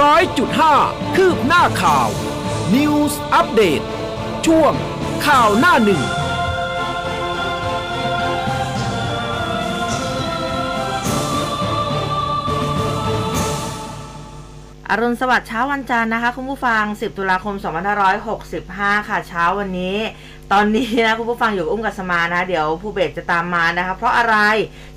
ร้อยจุดห้าคืบหน้าข่าว News อัปเดตช่วงข่าวหน้าหนึ่งอรุณสวัสดิ์เช้าวันจันทร์นะคะ คุณผู้ฟัง 10 ตุลาคม 2565 ค่ะ เช้าวันนี้ตอนนี้นะคุณผู้ฟังอยู่อุ้มกับสมานะ เดี๋ยวผู้เบสจะตามมานะคะ เพราะอะไร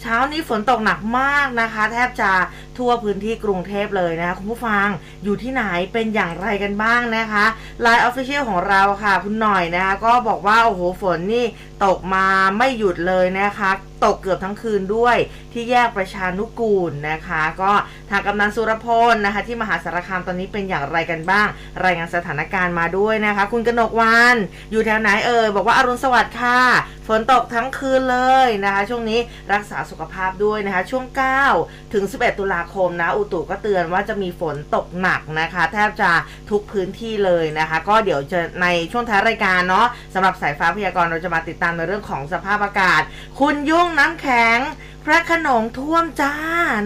เช้านี้ฝนตกหนักมากนะคะ แทบจะทั่วพื้นที่กรุงเทพเลยนะคะคุณผู้ฟังอยู่ที่ไหนเป็นอย่างไรกันบ้างนะคะไลน์ออฟฟิเชียลของเราค่ะ คุณหน่อยนะคะ ก็บอกว่า โอ้โหฝนนี่ตกมาไม่หยุดเลยนะคะ ตกเกือบทั้งคืนด้วยที่แยกประชานุกูลนะคะ ก็ทางกำนันสุรพลนะคะ ที่มหาสารคามตอนนี้เป็นอย่างไรกันบ้าง รายงานสถานการณ์มาด้วยนะคะ คุณกนกวันอยู่แถวไหนเอ่ย บอกว่าอรุณสวัสดิ์ค่ะ ฝนตกทั้งคืนเลยนะคะ ช่วงนี้รักษาสุขภาพด้วยนะคะ ช่วง 9 ถึง 11 ตุลาคมนะ อุตุก็เตือนว่าจะมีฝนตกหนักนะคะ แทบจะทุกพื้นที่เลยนะคะ ก็เดี๋ยวจะในช่วงท้ายรายการเนาะสำหรับสายฟ้าพยากรณ์เราจะมาติดตามในเรื่องของสภาพอากาศ คุณยุ่งน้ำแข็งพระขนงท่วมจ้า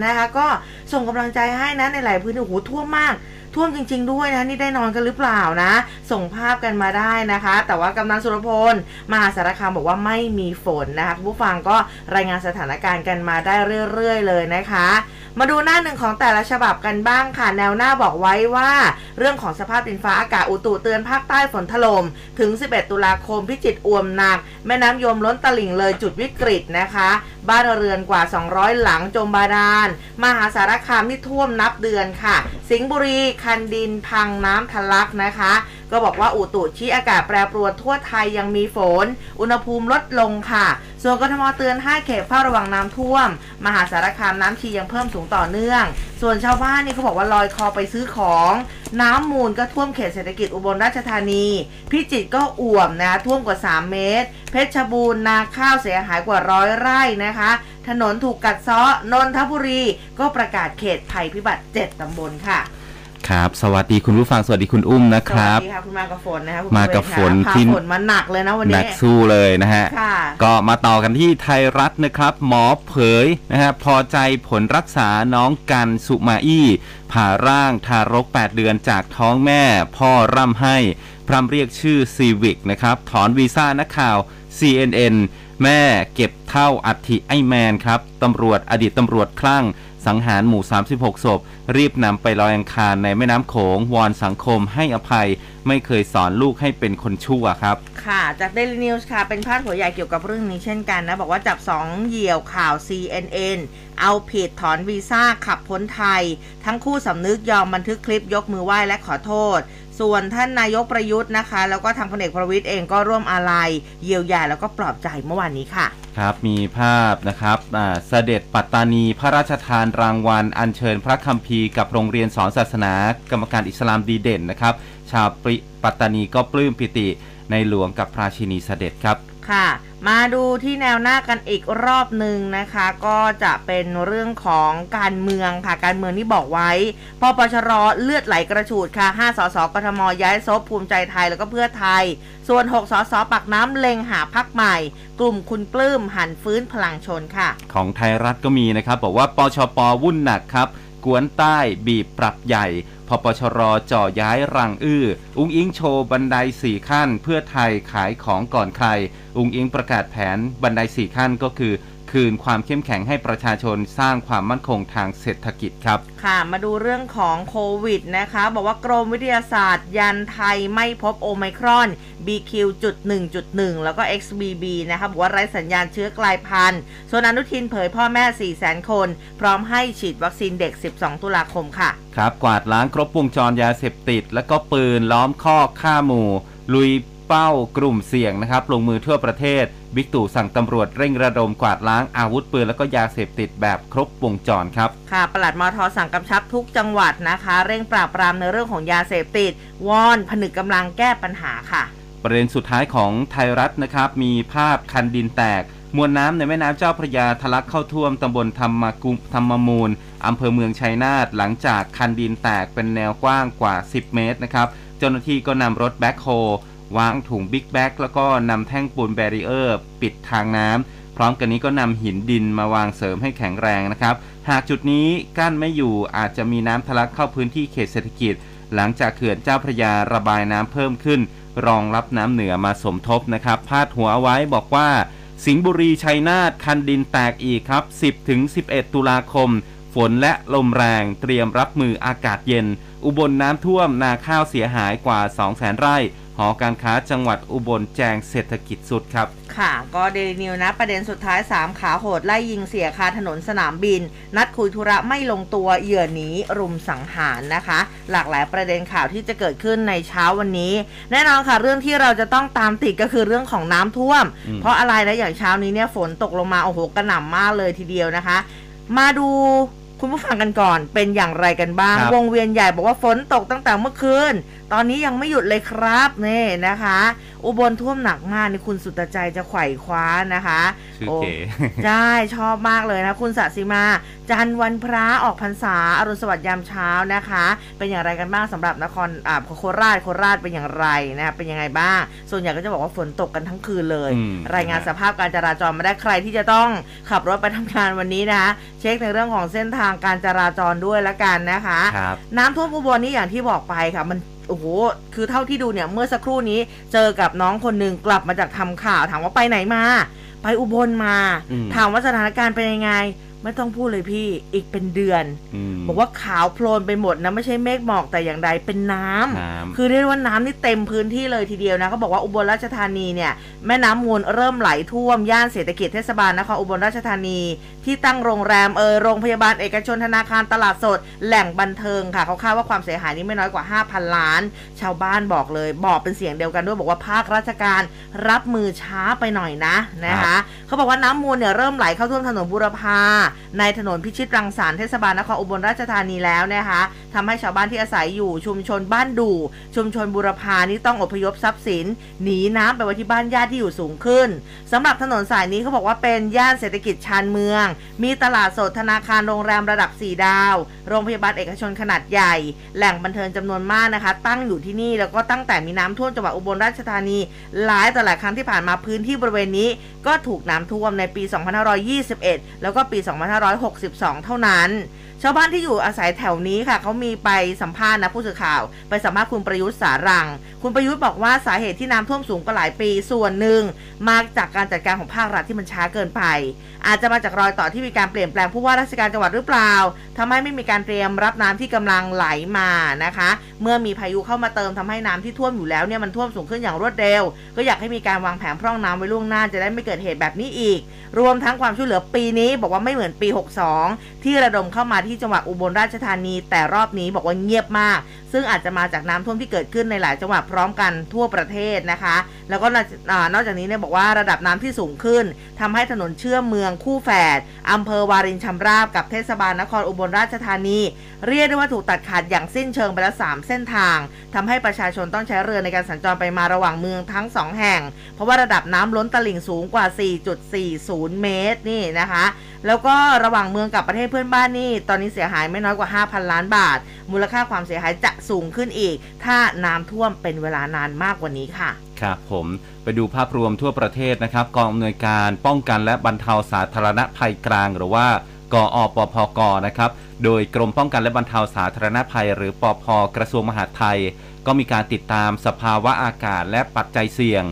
นะคะ ก็ส่งกำลังใจให้นะในหลายพื้นที่โอ้โหท่วมมาก ท่วมจริง ๆ ด้วยนะนี่ได้นอนกันหรือเปล่านะ ส่งภาพกันมาได้นะคะ แต่ว่ากำนันสุรพลมหาสารคามบอกว่าไม่มีฝนนะคะผู้ฟังก็รายงานสถานการณ์กันมาได้เรื่อย ๆ เลยนะคะมาดูหน้าหนึ่งของแต่ละฉบับกันบ้างค่ะ แนวหน้าบอกไว้ว่า เรื่องของสภาพดินฟ้าอากาศอุตุเตือนภาคใต้ฝนถล่มถึง 11 ตุลาคมพิจิตรอ่วมหนัก แม่น้ำยมล้นตลิ่งเลยจุดวิกฤตนะคะ บ้านเรือนกว่า 200 หลังจมบาดาลมหาสารคามนี่ท่วมนับเดือนค่ะ สิงห์บุรี คันดินพังน้ำทะลักนะคะ ก็บอกว่าอุตุชี้อากาศแปรปรวนทั่วไทยยังมีฝน อุณหภูมิลดลงค่ะ ส่วนกทมเตือน 5 เขตเฝ้าระวังน้ำท่วม มหาสารคามน้ำชียังเพิ่มสูงงต่อเนื่อง ส่วนชาวบ้านนี่เขาบอกว่าลอยคอไปซื้อของ น้ำมูลก็ท่วมเขตเศรษฐกิจอุบลราชธานี พิจิตรก็อ่วมนะท่วมกว่า 3 เมตร เพชรบูรณ์นาข้าวเสียหายกว่าร้อยไร่นะคะ ถนนถูกกัดเซาะนนทบุรีก็ประกาศเขตภัยพิบัติ 7ตำบลค่ะ ครับ สวัสดีคุณผู้ฟัง สวัสดีคุณอุ้มนะสครัวับสดีค่ะคุณมากับฝนนะคะคุณมากับฝนพาที่ฝนมาหนักเลยนะวันหนันี้กสู้เลยนะฮะค่ะก็มาต่อกันที่ไทยรัฐนะครับ หมอเผยนะฮะพอใจผลรักษาน้องกันสุมาอี้ผ่าร่างทารก 8 เดือนจากท้องแม่ พ่อร่ำให้ พร่ำเรียกชื่อซีวิกนะครับ ถอนวีซ่านักข่าว CNN แม่เก็บเท่าอัฐิไอแมนครับ ตำรวจอดีตตำรวจคลั่ง สังหารหมู่ 36 ศพ รีบนำไปลอยอังคารในแม่น้ำโขง วอนสังคมให้อภัย ไม่เคยสอนลูกให้เป็นคนชั่วครับ ค่ะ จาก Daily News ค่ะ เป็นพาดหัวใหญ่เกี่ยวกับเรื่องนี้เช่นกันนะ บอกว่าจับ 2 เหยี่ยวข่าว CNN เอาผิดถอนวีซ่าขับพ้นไทย ทั้งคู่สำนึกยอมบันทึกคลิปยกมือไหว้และขอโทษ ส่วนท่านนายกประยุทธ์นะคะ แล้วก็ทางพลเอกประวิทย์เองก็ร่วมอาลัยเยียวยาแล้วก็ปลอบใจเมื่อวานนี้ค่ะ ครับมีภาพนะครับเสด็จปัตตานีพระราชทานรางวัล อัญเชิญพระคัมภีร์กับโรงเรียนสอนศาสนากรรมการอิสลามดีเด่นนะครับ ชาวปัตตานีก็ปลื้มปิติในหลวงกับพระชินีเสด็จครับ ค่ะ มาดูที่แนวหน้ากันอีกรอบหนึ่งนะคะ ก็จะเป็นเรื่องของการเมืองค่ะ การเมืองที่บอกไว้ปปชรเลือดไหลกระฉูดค่ะ 5 สสกทมย้ายซบภูมิใจไทยแล้วก็เพื่อไทย ส่วน 6 สสปักน้ำเล็งหาพักใหม่ กลุ่มคุณปลื้มหันฟื้นพลังชนค่ะ ของไทยรัฐก็มีนะครับ บอกว่าปชปวุ่นหนักครับ กวนใต้บีบปรับใหญ่พปชรจ่อย้ายรังอื้อ อุ้งอิงโชว์บันไดสี่ขั้น เพื่อไทยขายของก่อนใคร อุ้งอิงประกาศแผนบันไดสี่ขั้นก็คือ คืนความเข้มแข็งให้ประชาชนสร้างความมั่นคงทางเศรษฐกิจครับ ค่ะ มาดูเรื่องของโควิดนะคะ บอกว่ากรมวิทยาศาสตร์ยันไทยไม่พบโอไมครอน BQ.1.1 แล้วก็ XBB นะคะบอกว่าไร้สัญญาณเชื้อกลายพันธุ์ส่วนอนุทินเผยพ่อแม่ 400,000คน พร้อมให้ฉีดวัคซีนเด็ก 12 ตุลาคมค่ะ ครับ กวาดล้างครบวงจรยาเสพติด แล้วก็ปืนล้อมคอกฆ่าหมู่ ลุย เป้ากลุ่มเสี่ยงนะครับลงมือทั่วประเทศ บิ๊กตู่สั่งตำรวจเร่งระดมกวาดล้างอาวุธปืนแล้วก็ยาเสพติดแบบครบวงจรครับ ค่ะปลัดมทสั่งกำชับทุกจังหวัดนะคะ เร่งปราบปรามในเรื่องของยาเสพติดวอนผนึกกำลังแก้ปัญหาค่ะ ประเด็นสุดท้ายของไทยรัฐนะครับ มีภาพคันดินแตกมวลน้ำในแม่น้ำเจ้าพระยาทะลักเข้าท่วมตำบลธรรมกุมธรรมมูลอำเภอเมืองชัยนาทหลังจากคันดินแตกเป็นแนวกว้างกว่า 10 เมตรนะครับ เจ้าหน้าที่ก็นำรถแบ็คโฮ วางถุงบิ๊กแบ็กแล้วก็นำแท่งปูน barrier ปิดทางน้ำพร้อมกันนี้ก็นำหินดินมาวางเสริมให้แข็งแรงนะครับ หากจุดนี้กั้นไม่อยู่อาจจะมีน้ำทะลักเข้าพื้นที่เขตเศรษฐกิจ หลังจากเขื่อนเจ้าพระยาระบายน้ำเพิ่มขึ้น รองรับน้ำเหนือมาสมทบนะครับ พาดหัวเอาไว้บอกว่า สิงห์บุรีชัยนาทคันดินแตกอีกครับ 10-11 ตุลาคม ฝนและลมแรงเตรียมรับมืออากาศเย็น อุบลน้ำท่วมนาข้าวเสียหายกว่า 200,000ไร่ หอการค้าจังหวัดอุบลแจงเศรษฐกิจสุดครับ ค่ะ ก็เดลินิวนะ ประเด็นสุดท้าย 3 ขาโหด ไล่ยิงเสียคาถนนสนามบิน นัดคุยธุระไม่ลงตัวเหยื่อหนีรุมสังหารนะคะ หลากหลายประเด็นข่าวที่จะเกิดขึ้นในเช้าวันนี้ แน่นอนค่ะเรื่องที่เราจะต้องตามติดก็คือเรื่องของน้ำท่วมอืมเพราะอะไรนะอย่างเช้านี้เนี่ยฝนตกลงมาโอ้โหกระหน่ำมากเลยทีเดียวนะคะ มาดู คุณผู้ฟังกันก่อนเป็นอย่างไรกันบ้าง ครับ วงเวียนใหญ่บอกว่าฝนตกตั้งแต่เมื่อคืน ตอนนี้ยังไม่หยุดเลยครับนี่นะคะ อุบลท่วมหนักมากนี่คุณสุตใจจะไขว่คว้านะคะชื่อโอ้เก๋ ใช่ชอบมากเลยนะ คุณสัสิมา จันทร์วันพระออกพรรษาอรุณสวัสดิ์ยามเช้านะคะ เป็นอย่างไรกันบ้างสำหรับนครอ่าโคราชโคราชเป็นอย่างไรนะคะเป็นยังไงบ้าง ส่วนใหญ่ก็จะบอกว่าฝนตกกันทั้งคืนเลย อืม รายงานสภาพการจราจรมาได้ใครที่จะต้องขับรถไปทำงานวันนี้นะคะเช็คในเรื่องของเส้นทางการจราจรด้วยละกันนะคะครับน้ำท่วมอุบลนี่อย่างที่บอกไปค่ะ มันโอ้โหคือเท่าที่ดูเนี่ยเมื่อสักครู่นี้เจอกับน้องคนหนึ่งกลับมาจากทำข่าวถามว่าไปไหนมา ไปอุบลมาอืมถามว่าสถานการณ์เป็นยังไง ไม่ต้องพูดเลยพี่อีกเป็นเดือนมบอกว่าขาวโพลนไปหมดนะ ไม่ใช่เมฆหมอกแต่อย่างใดเป็นน้ำน้ำคือเรียกว่าน้ำนี่เต็มพื้นที่เลยทีเดียวนะเขาบอกว่าอุบลราชธานีเนี่ยแม่น้ำมูลเริ่มไหลท่วมย่านเศรษฐกิจเทศบาลนครอุบลราชธานี ที่ตั้งโรงแรมเออโรงพยาบาลเอกชนธนาคารตลาดสด แหล่งบันเทิงค่ะเขาคาดว่าความเสียหายนี้ไม่น้อยกว่า 5,000 ล้าน ชาวบ้านบอกเลย บอกเป็นเสียงเดียวกันด้วยบอกว่าภาคราชการรับมือช้าไปหน่อยนะนะคะเขาบอกว่าน้ำมูลเนี่ยเริ่มไหลเข้าท่วมถนนบุรพาในถนนพิชิตรังสรรค์เทศบาลนครอุบลราชธานีแล้วนะคะทำให้ชาวบ้านที่อาศัยอยู่ชุมชนบ้านดู่ชุมชนบุรพานี่ต้องอพยพทรัพย์สิน หนีน้ำไปไว้ที่บ้านญาติที่อยู่สูงขึ้นสำหรับถนนสายนี้เขาบอกว่าเป็นย่านเศรษฐกิจชานเมือง มีตลาดสดธนาคารโรงแรมระดับ 4 ดาว โรงพยาบาลเอกชนขนาดใหญ่ แหล่งบันเทิงจำนวนมากนะคะ ตั้งอยู่ที่นี่แล้วก็ตั้งแต่มีน้ำท่วมจังหวัดอุบลราชธานี หลายต่อหลายครั้งที่ผ่านมาพื้นที่บริเวณนี้ ก็ถูกน้ำท่วมในปี 2521 แล้วก็ปี2562 เท่านั้น ชาวบ้านที่อยู่อาศัยแถวนี้ค่ะเขามีไปสัมภาษณ์นะผู้สื่อข่าว ไปสัมภาษณ์คุณประยุทธ์สารัง คุณประยุทธ์บอกว่าสาเหตุที่น้ำท่วมสูงก็หลายปีส่วนหนึ่งมาจากการจัดการของภาครัฐที่มันช้าเกินไป อาจจะมาจากรอยต่อที่มีการเปลี่ยนแปลงผู้ว่าราชการจังหวัดหรือเปล่าทำให้ไม่มีการเตรียมรับน้ำที่กำลังไหลมานะคะ เมื่อมีพายุเข้ามาเติมทำให้น้ำที่ท่วมอยู่แล้วเนี่ยมันท่วมสูงขึ้นอย่างรวดเร็ว ก็อยากให้มีการวางแผนพร่องน้ำไว้ล่วงหน้าจะได้ไม่เกิดเหตุแบบนี้อีก รวมทั้งความช่วยเหลือปีนี้ บอกว่าไม่เหมือนปี 62 ที่ระดมเข้ามาที่จังหวัดอุบลราชธานี แต่รอบนี้บอกว่าเงียบมาก ซึ่งอาจจะมาจากน้ำท่วมที่เกิดขึ้นในหลายจังหวัดพร้อมกันทั่วประเทศนะคะ แล้วก็นอกจากนี้เนี่ยบอกว่าระดับน้ำที่สูงขึ้นทำให้ถนนเชื่อมเมืองคู่แฝดอำเภอวารินชำราบกับเทศบาลนครอุบลราชธานี เรียกได้ว่าถูกตัดขาดอย่างสิ้นเชิงไปแล้วสามเส้นทางทำให้ประชาชนต้องใช้เรือในการสัญจรไปมาระหว่างเมืองทั้งสองแห่ง เพราะว่าระดับน้ำล้นตลิ่งสูงกว่า 4.40 เมตรนี่นะคะ แล้วก็ระหว่างเมืองกับประเทศเพื่อนบ้านนี่ตอนนี้เสียหายไม่น้อยกว่า 5,000 ล้านบาท มูลค่าความเสียหายจะสูงขึ้นอีก ถ้าน้ำท่วมเป็นเวลานานมากกว่านี้ค่ะ ครับผมไปดูภาพรวมทั่วประเทศนะครับ กองอำนวยการป้องกันและบรรเทาสาธารณภัยกลางหรือว่ากอปพกนะครับ โดยกรมป้องกันและบรรเทาสาธารณภัย หรือปพกระทรวงมหาดไทย ก็มีการติดตามสภาวะอากาศและปัจจัยเสี่ยง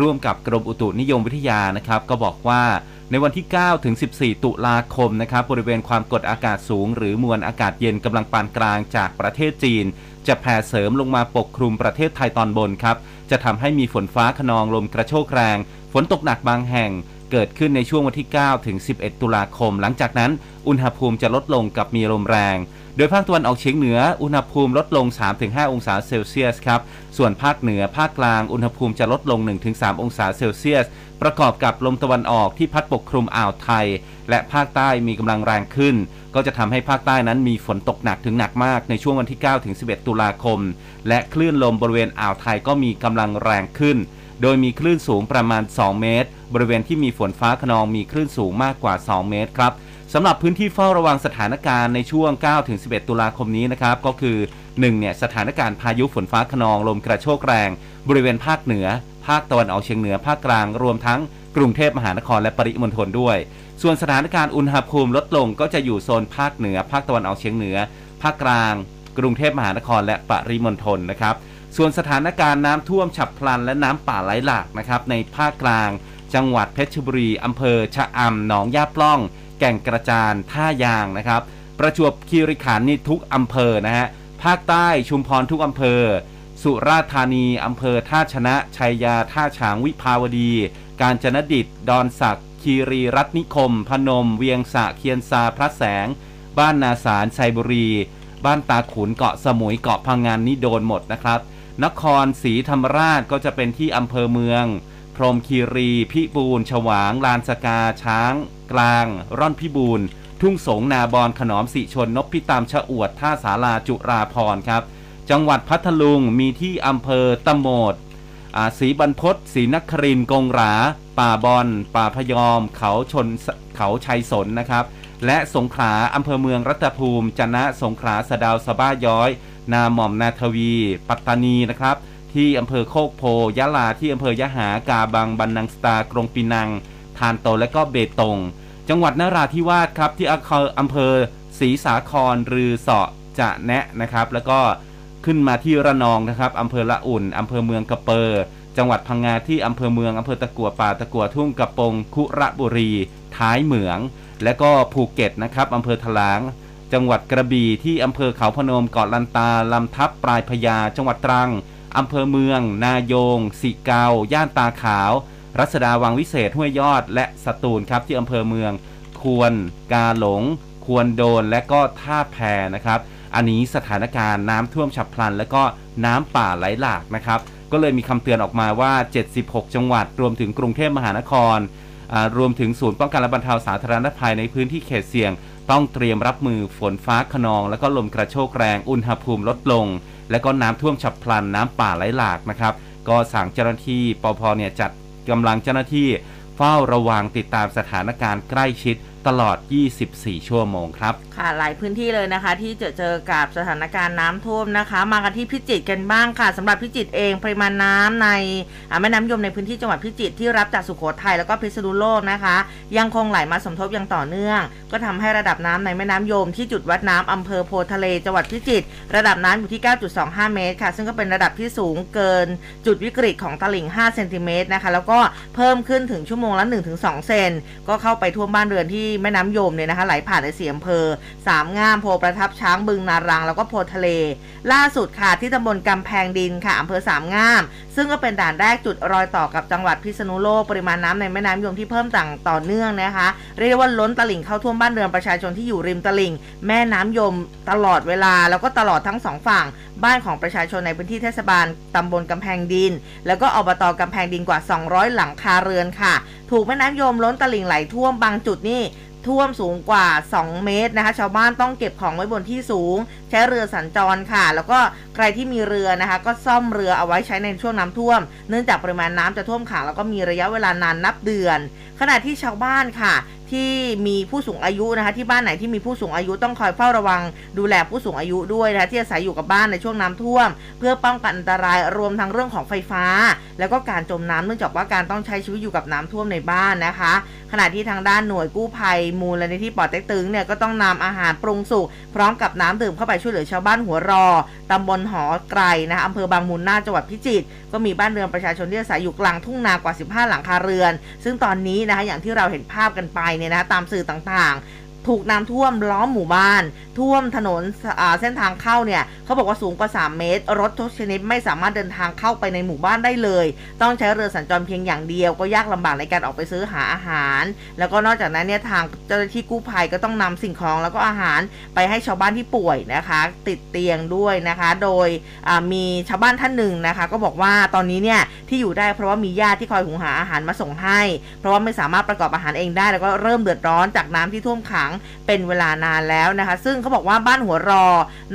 ร่วมกับกรมอุตุนิยมวิทยานะครับ ก็บอกว่า ในวันที่ 9 ถึง 14 ตุลาคมนะครับบริเวณความกดอากาศสูง หรือมวลอากาศเย็นกำลังปานกลางจากประเทศจีน จะแผ่เสริมลงมาปกคลุมประเทศไทยตอนบนครับ จะทำให้มีฝนฟ้าขนองลมกระโชกแรง ฝนตกหนักบางแห่งเกิดขึ้นในช่วงวันที่ 9 ถึง 11 ตุลาคม หลังจากนั้น อุณหภูมิจะลดลงกับมีลมแรง โดยภาคตะวันออกเฉียงเหนืออุณหภูมิลดลง 3-5 องศาเซลเซียสครับ ส่วนภาคเหนือภาคกลางอุณหภูมิจะลดลง 1-3 องศาเซลเซียส ประกอบกับลมตะวันออกที่พัดปกคลุมอ่าวไทย และภาคใต้มีกำลังแรงขึ้น ก็จะทำให้ภาคใต้นั้นมีฝนตกหนักถึงหนักมากในช่วงวันที่ 9-11 ตุลาคม และคลื่นลมบริเวณอ่าวไทยก็มีกำลังแรงขึ้นโดยมีคลื่นสูงประมาณ 2 เมตร บริเวณที่มีฝนฟ้าขนองมีคลื่นสูงมากกว่า 2 เมตรครับ สำหรับพื้นที่เฝ้าระวังสถานการณ์ในช่วง9ถึง11 ตุลาคมนี้นะครับ ก็คือ 1. เนี่ยสถานการณ์พายุฝนฟ้าขนองลมกระโชกแรง บริเวณภาคเหนือ ภาคตะวันออกเฉียงเหนือภาคกลาง รวมทั้งกรุงเทพมหานครและปริมณฑลด้วย ส่วนสถานการณ์อุณหภูมิลดลงก็จะอยู่โซนภาคเหนือ ภาคตะวันออกเฉียงเหนือ ภาคกลาง กรุงเทพมหานครและปริมณฑลนะครับ ส่วนสถานการณ์น้ำท่วมฉับพลันและน้ำป่าไหลหลากนะครับในภาคกลาง จังหวัดเพชรบุรีอำเภอชะอำหนองย่าปล้อง แก่งกระจานท่ายางนะครับ ประจวบคีรีขันธ์นี่ทุกอำเภอนะฮะภาคใต้ชุมพรทุกอำเภอ สุราษฎร์ธานีอำเภอท่าชนะชัยยาท่าฉางวิภาวดี กาญจนดิตดอนสักคีรีรัตนิคม พนม เวียงสะเคียนซาพระแสง บ้านนาสารชัยบุรี บ้านตาขุนเกาะสมุยเกาะพังงานนี่โดนหมดนะครับ นครศรีธรรมราชก็จะเป็นที่อำเภอเมือง พรมคีรี พิบูลฉวาง ลานสกา ช้าง กลาง ร่อนพิบูลทุ่งสงนาบอนขนอมสิชนนพพิตามชะอวด ท่าสาราจุราพรครับ จังหวัดพัทลุงมีที่อำเภอตะโมดอาศรีบรรพตศรีนครินกงรา ป่าบอน ป่าพยอม เขาชนเขาชัยสนนะครับ และสงขลาอำเภอเมืองรัตภูมิ จนะสงขลาสะดาวสะบ้าย้อย นาหม่อมนาทวี ปัตตานีนะครับ ที่อำเภอโคกโพยะลาที่อำเภอยะหากาบังบันนังสตากรงปีนัง ทานโตและก็เบตง จังหวัดนราธิวาสครับที่อำเภอศรีสาครรือเสาะจะแนะนะครับ แล้วก็ขึ้นมาที่ระนองนะครับอำเภอละอุ่นอำเภอเมืองกระเปอร์จังหวัดพังงาที่อำเภอเมืองอำเภอตะกัวป่าตะกัวทุ่งกระปงคุระบุรี ท้ายเหมือง และก็ภูเก็ตนะครับอำเภอถลาง จังหวัดกระบี่ที่อำเภอเขาพนมเกาะลันตาลำทับปลายพญาจังหวัดตรัง อำเภอเมือง นายงสิเกา ย่านตาขาว รัศดาวังวิเศษห้วยยอด และสตูลครับที่อำเภอเมือง ควร กาหลง ควรโดน และก็ท่าแพนะครับ อันนี้สถานการณ์น้ำท่วมฉับพลัน และก็น้ำป่าไหลหลากนะครับ ก็เลยมีคำเตือนออกมาว่า 76 จังหวัด รวมถึงกรุงเทพมหานครอ่ารวมถึงศูนย์ป้องกันและบรรเทาสาธารณภัยในพื้นที่เขตเสี่ยง ต้องเตรียมรับมือฝนฟ้าขนอง และก็ลมกระโชกแรง อุณหภูมิลดลง และก็น้ำท่วมฉับพลันน้ำป่าไหลหลากนะครับ ก็สั่งเจ้าหน้าที่ปพเนี่ยจัดกำลังเจ้าหน้าที่เฝ้าระวังติดตามสถานการณ์ใกล้ชิด ตลอด 24 ชั่วโมงครับ ค่ะหลายพื้นที่เลยนะคะ ที่จอเจอกับสถานการณ์น้ำท่วมนะคะ มากันที่พิจิตรกันบ้างค่ะสำหรับพิจิตรเองปริมาณน้ำในแม่น้ำยมในพื้นที่จังหวัดพิจิตรที่รับจากสุโขทัยแล้วก็พิษณุโลกนะคะ ยังคงไหลมาสมทบอย่างต่อเนื่อง ก็ทำให้ระดับน้ำในแม่น้ำยม ที่จุดวัดน้ำอำเภอโพทะเลจังหวัดพิจิตรระดับน้ำอยู่ที่ 9.25 เมตรค่ะ ซึ่งก็เป็นระดับที่สูงเกินจุดวิกฤตของตลิ่ง 5 เซนติเมตรนะคะแล้วก็เพิ่มขึ้นถึงชั่วโมงละ 1-2 เซนก็เข้าไปท่วมบ้านเรือนที่แม่น้ำยมเนี่ยนะคะไหลผ่านในสี่อำเภอสามงามโพประทับช้างบึงนารัง แล้วก็โพทะเล ล่าสุดค่ะที่ตำบลกำแพงดินค่ะอำเภอสามงาม ซึ่งก็เป็นด่านแรกจุดรอยต่อกับจังหวัดพิษณุโลกปริมาณน้ำในแม่น้ำยมที่เพิ่มต่างต่อเนื่องนะคะ เรียกว่าล้นตลิ่งเข้าท่วมบ้านเรือนประชาชนที่อยู่ริมตลิ่ง แม่น้ำยมตลอดเวลา แล้วก็ตลอดทั้งสองฝั่ง บ้านของประชาชนในพื้นที่เทศบาลตำบลกำแพงดิน แล้วก็อบตกำแพงดินกว่า 200 หลังคาเรือนค่ะ ถูกแม่น้ำยมล้นตลิ่งไหลท่วมบางจุดนี่ ท่วมสูงกว่า 2 เมตรนะคะ ชาวบ้านต้องเก็บของไว้บนที่สูงใช้เรือสัญจรค่ะ แล้วก็ใครที่มีเรือนะคะ ก็ซ่อมเรือเอาไว้ใช้ในช่วงน้ำท่วม เนื่องจากปริมาณน้ำจะท่วมขังแล้วก็มีระยะเวลานานนับเดือน ขณะที่ชาวบ้านค่ะที่มีผู้สูงอายุนะคะที่บ้านไหนที่มีผู้สูงอายุต้องคอยเฝ้าระวัง ดูแลผู้สูงอายุด้วยนะคะที่อาศัยอยู่กับบ้านในช่วงน้ำท่วม เพื่อป้องกันอันตรายรวมทั้งเรื่องของไฟฟ้า แล้วก็การจมน้ำเนื่องจากว่าการต้องใช้ชีวิตอยู่กับน้ำท่วมในบ้านนะคะ ขณะที่ทางด้านหน่วยกู้ภัยมูลนิธิปอเต็กตึงเนี่ยก็ต้องนำอาหารปรุงสุกพร้อมกับน้ำดื่มเข้าไปช่วยเหลือชาวบ้านหัวรอตำบลหอไกรนะคะอำเภอบางมูลนาจังหวัดพิจิตรก็มีบ้านเรือนประชาชนที่อาศัยอยู่กลางทุ่งนากว่า 15 หลังคาเรือน ซึ่งตอนนี้นะคะอย่างที่เราเห็นภาพกันไปเนี่ยนะตามสื่อต่างๆ ถูกน้ำท่วมล้อมหมู่บ้าน ท่วมถนนเส้นทางเข้าเนี่ยเขาบอกว่าสูงกว่า 3 เมตร รถทุกชนิดไม่สามารถเดินทางเข้าไปในหมู่บ้านได้เลย ต้องใช้เรือสัญจรเพียงอย่างเดียวก็ยากลำบากในการออกไปซื้อหาอาหาร แล้วก็นอกจากนั้นเนี่ยทางเจ้าหน้าที่กู้ภัยก็ต้องนำสิ่งของแล้วก็อาหารไปให้ชาวบ้านที่ป่วยนะคะ ติดเตียงด้วยนะคะ โดยมีชาวบ้านท่านหนึ่งนะคะ ก็บอกว่าตอนนี้เนี่ยที่อยู่ได้เพราะว่ามีญาติที่คอยหุงหาอาหารมาส่งให้ เพราะว่าไม่สามารถประกอบอาหารเองได้แล้วก็เริ่มเดือดร้อนจากน้ำที่ท่วมขังเป็นเวลานานแล้วนะคะ ซึ่งเขาบอกว่าบ้านหัวรอ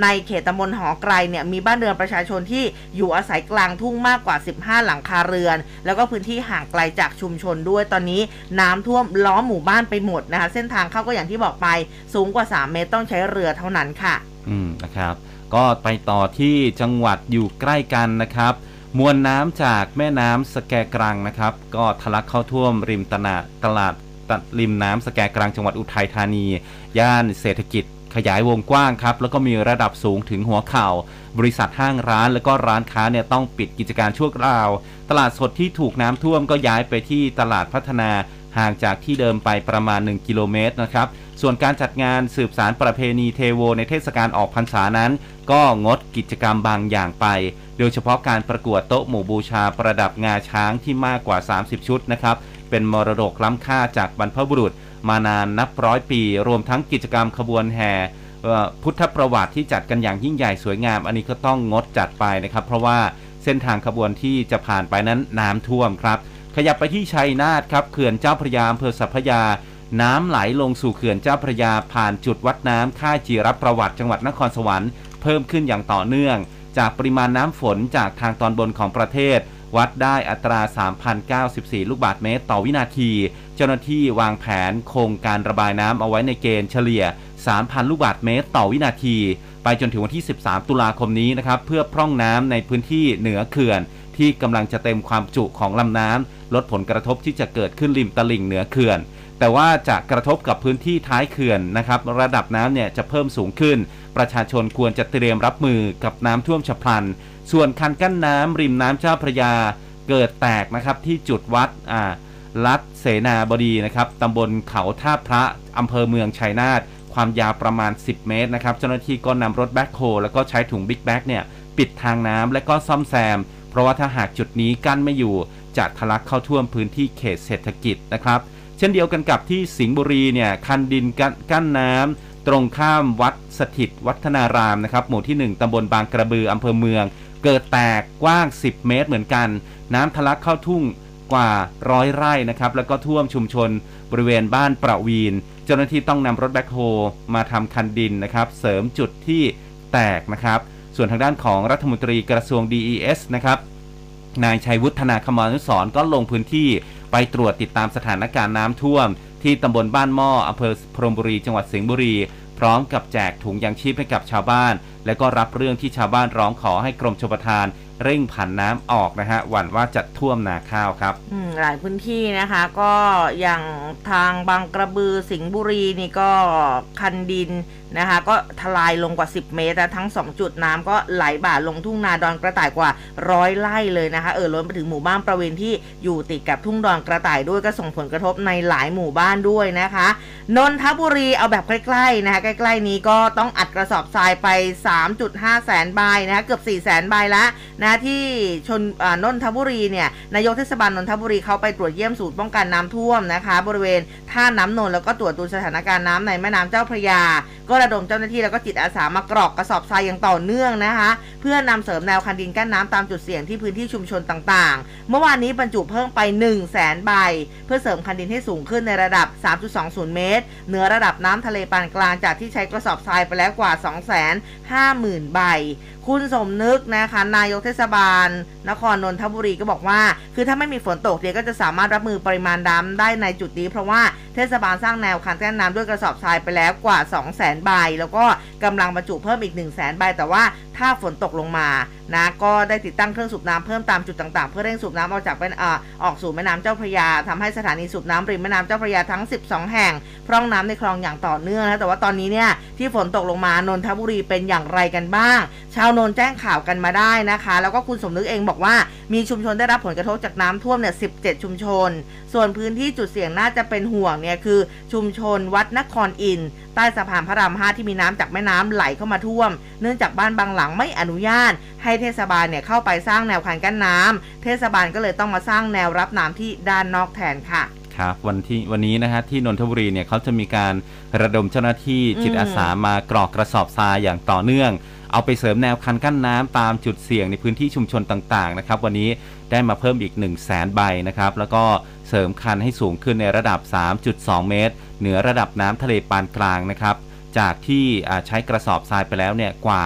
ในเขตตำบลหอไกรเนี่ยมีบ้านเรือนประชาชนที่อยู่อาศัยกลางทุ่งมากกว่า 15 หลังคาเรือน แล้วก็พื้นที่ห่างไกลจากชุมชนด้วยตอนนี้น้ำท่วมล้อมหมู่บ้านไปหมดนะคะ เส้นทางเข้าก็อย่างที่บอกไปสูงกว่า 3 เมตรต้องใช้เรือเท่านั้นค่ะ อืมนะครับก็ไปต่อที่จังหวัดอยู่ใกล้กันนะครับ มวลน้ำจากแม่น้ำสแกกรังนะครับ ก็ทะลักเข้าท่วมริมตนาตลาด ตะริมน้ำสแกกรังจังหวัดอุทัยธานี ย่านเศรษฐกิจขยายวงกว้างครับ แล้วก็มีระดับสูงถึงหัวเข่า บริษัทห้างร้านแล้วก็ร้านค้าเนี่ยต้องปิดกิจการชั่วคราว ตลาดสดที่ถูกน้ำท่วมก็ย้ายไปที่ตลาดพัฒนาห่างจากที่เดิมไปประมาณ 1 กิโลเมตรนะครับ ส่วนการจัดงานสืบสารประเพณีเทโว ในเทศกาลออกพรรษานั้น ก็งดกิจกรรมบางอย่างไป โดยเฉพาะการประกวดโต๊ะหมู่บูชาประดับงาช้างที่มากกว่า 30 ชุดนะครับ เป็นมรดกล้ำค่าจากบรรพบุรุษ มานานนับร้อยปี รวมทั้งกิจกรรมขบวนแห่พุทธประวัติที่จัดกันอย่างยิ่งใหญ่สวยงาม อันนี้ก็ต้องงดจัดไปนะครับ เพราะว่าเส้นทางขบวนที่จะผ่านไปนั้นน้ำท่วมครับ ขยับไปที่ชัยนาทครับเขื่อนเจ้าพระยาอำเภอสัพยา น้ำไหลลงสู่เขื่อนเจ้าพระยาผ่านจุดวัดน้ำค่ายจีรประวัติจังหวัดนครสวรรค์เพิ่มขึ้นอย่างต่อเนื่อง จากปริมาณน้ำฝนจากทางตอนบนของประเทศ วัดได้อัตรา 3,094 ลูกบาศก์เมตร ต่อวินาที เจ้าหน้าที่วางแผนโครงการระบายน้ำเอาไว้ในเกณฑ์เฉลี่ย 3,000 ลูกบาศก์เมตร ต่อวินาที ไปจนถึงวันที่ 13 ตุลาคมนี้นะครับ เพื่อพร่องน้ำในพื้นที่เหนือเขื่อน ที่กำลังจะเต็มความจุของลำน้ำลดผลกระทบที่จะเกิดขึ้นริมตลิ่งเหนือเขื่อนแต่ว่าจะกระทบกับพื้นที่ท้ายเขื่อนนะครับ ระดับน้ำเนี่ยจะเพิ่มสูงขึ้น ประชาชนควรจะเตรียมรับมือกับน้ำท่วมฉับพลัน ส่วนคันกั้นน้ำริมน้ำเจ้าพระยาเกิดแตกนะครับที่จุดวัดอ่าลัดเสนาบดีนะครับตำบลเขาท่าพระอำเภอเมืองชัยนาทความยาวประมาณ 10 เมตรนะครับเจ้าหน้าที่ก็นำรถแบ็คโฮแล้วก็ใช้ถุงบิ๊กแบ็กเนี่ยปิดทางน้ำและก็ซ่อมแซม เพราะว่าถ้าหากจุดนี้กั้นไม่อยู่จะทะลักเข้าท่วมพื้นที่เขตเศรษฐกิจนะครับ เช่นเดียวกันกับที่สิงห์บุรีเนี่ยคันดินกั้นกั้นน้ำำตรงข้ามวัดสถิตวัฒนารามนะครับหมู่ที่ 1ตำบลบางกระบืออำเภอเมือง เกิดแตกกว้าง 10 เมตรเหมือนกัน น้ำทะลักเข้าทุ่งกว่าร้อยไร่นะครับแล้วก็ท่วมชุมชนบริเวณบ้านประวีน เจ้าหน้าที่ต้องนำรถแบ็คโฮมาทำคันดินนะครับเสริมจุดที่แตกนะครับส่วนทางด้านของรัฐมนตรีกระทรวง DES นะครับนายชัยวุฒนาคมานุสรก็ลงพื้นที่ ไปตรวจติดตามสถานการณ์น้ำท่วม ที่ตำบลบ้านหม้ออำเภอพรหมบุรี จังหวัดสิงห์บุรี พร้อมกับแจกถุงยางชีพให้กับชาวบ้าน และก็รับเรื่องที่ชาวบ้านร้องขอให้กรมชลประทานเร่งผันน้ำออกนะฮะหวั่นว่าจะท่วมนาข้าวครับหลายพื้นที่นะคะ ก็อย่างทางบางกระบือสิงห์บุรีนี่ก็คันดิน นะคะ ก็ทลายลงกว่า 10 เมตรนะทั้ง 2 จุดน้ำก็ไหลบ่าลงทุ่งนาดอนกระต่ายกว่าร้อยไร่เลยนะคะ เออล้นไปถึงหมู่บ้านประเวนที่อยู่ติดกับทุ่งดอนกระต่ายด้วยก็ส่งผลกระทบในหลายหมู่บ้านด้วยนะคะ นนทบุรีเอาแบบใกล้ๆนะคะใกล้ๆนี้ก็ต้องอัดกระสอบทรายไป 3.5 แสนใบนะคะเกือบ 4 แสนใบล้วนะที่ชนนนทบุรีเนี่ยนายกเทศบาลนนทบุรีเขาไปตรวจเยี่ยมศูนย์ป้องกันน้ำท่วมนะคะ บริเวณท่าน้ำนนท์แล้วก็ตรวจดูสถานการณ์น้ำในแม่น้ำเจ้าพระยาก็ระดมเจ้าหน้าที่แล้วก็จิตอาสามากรอกกระสอบทรายอย่างต่อเนื่องนะคะ เพื่อนำเสริมแนวคันดินกั้นน้ำตามจุดเสี่ยงที่พื้นที่ชุมชนต่างๆ เมื่อวานนี้บรรจุเพิ่มไป 1 0 0 0 0แสนใบ เพื่อเสริมคันดินให้สูงขึ้นในระดับ 3.20 เมตร เหนือระดับน้ำทะเลปานกลางจากที่ใช้กระสอบทรายไปแล้วกว่า 250,000 ใบ คุณสมนึกนะคะ นายกเทศบาล นครนนทบุรีก็บอกว่า คือถ้าไม่มีฝนตกเนี่ยก็จะสามารถรับมือปริมาณน้ำได้ในจุดนี้ เพราะว่าเทศบาลสร้างแนวคันกั้นน้ำด้วยกระสอบทรายไปแล้วกว่า 2 0 0 0 0 0ใบแล้วก็กำลังบรรจุเพิ่มอีก 1 0 0 0 0 0ใบแต่ว่าถ้าฝนตกลงมานะก็ได้ติดตั้งเครื่องสูบน้ำเพิ่มตามจุดต่างๆ เพื่อเร่งสูบน้ำออกจากเป็นอ่าออกสู่แม่น้ำเจ้าพระยาทำให้สถานีสูบน้ำริมแม่น้ำเจ้าพระยาทั้ง 12 แห่ง พร่องน้ำในคลองอย่างต่อเนื่องนะแต่ว่าตอนนี้เนี่ยที่ฝนตกลงมานนทบุรีเป็นอย่างไรกันบ้าง ชาวนนแจ้งข่าวกันมาได้นะคะ แล้วก็คุณสมนึกเองบอกว่ามีชุมชนได้รับผลกระทบจากน้ำท่วมเนี่ย17ชุมชน ส่วนพื้นที่จุดเสี่ยงน่าจะเป็นห่วงเนี่ยคือชุมชนวัดนครอินใต้สะพานพระรามห้าที่มีน้ำจากแม่น้ำไหลเข้ามาท่วม เนื่องจากบ้านบางหลังไม่อนุญาต ให้เทศบาลเนี่ยเข้าไปสร้างแนวคันกั้นน้ำเทศบาลก็เลยต้องมาสร้างแนวรับน้ำที่ด้านนอกแทนค่ะครับวันที่วันนี้นะฮะที่นนทบุรีเนี่ยเขาจะมีการระดมเจ้าหน้าที่จิตอาสามากรอกกระสอบทรายอย่างต่อเนื่อง เอาไปเสริมแนวคันกั้นน้ำตามจุดเสี่ยงในพื้นที่ชุมชนต่างๆนะครับวันนี้ได้มาเพิ่มอีก 1 0 0 0 0แสนใบนะครับแล้วก็เสริมคันให้สูงขึ้นในระดับ 3.2 เมตร เหนือระดับน้ำทะเลปานกลางนะครับจากที่อ่าใช้กระสอบทรายไปแล้วเนี่ยกว่า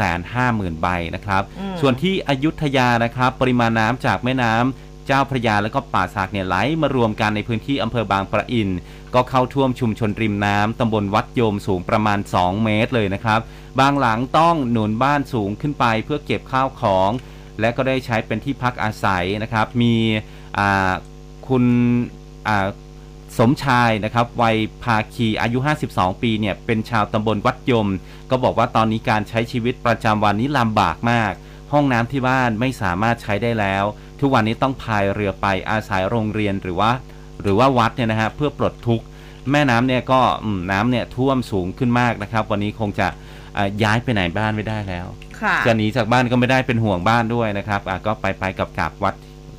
250,000 ใบนะครับอืมส่วนที่อยุธยานะครับปริมาณน้ำจากแม่น้ำเจ้าพระยาและก็ป่าสักเนี่ยไหลมารวมกันในพื้นที่อำเภอบางปะอิน ก็เข้าท่วมชุมชนริมน้ำตำบลวัดโยมสูงประมาณ 2 เมตรเลยนะครับ บางหลังต้องหนุนบ้านสูงขึ้นไปเพื่อเก็บข้าวของ และก็ได้ใช้เป็นที่พักอาศัยนะครับ มีคุณสมชายนะครับวัยภาคีอายุ 52 ปีเนี่ยเป็นชาวตำบลวัดยม ก็บอกว่าตอนนี้การใช้ชีวิตประจำวันนี้ลำบากมาก ห้องน้ำที่บ้านไม่สามารถใช้ได้แล้ว ทุกวันนี้ต้องพายเรือไปอาศัยโรงเรียนหรือว่า หรือว่าวัดเนี่ยนะฮะเพื่อปลดทุกข์แม่น้ำเนี่ยก็น้ำเนี่ยท่วมสูงขึ้นมากนะครับ วันนี้คงจะ ย้ายไปไหนบ้านไม่ได้แล้วค่ะจะหนีจากบ้านก็ไม่ได้เป็นห่วงบ้านด้วยนะครับอะก็ไปไปกับกลับวัด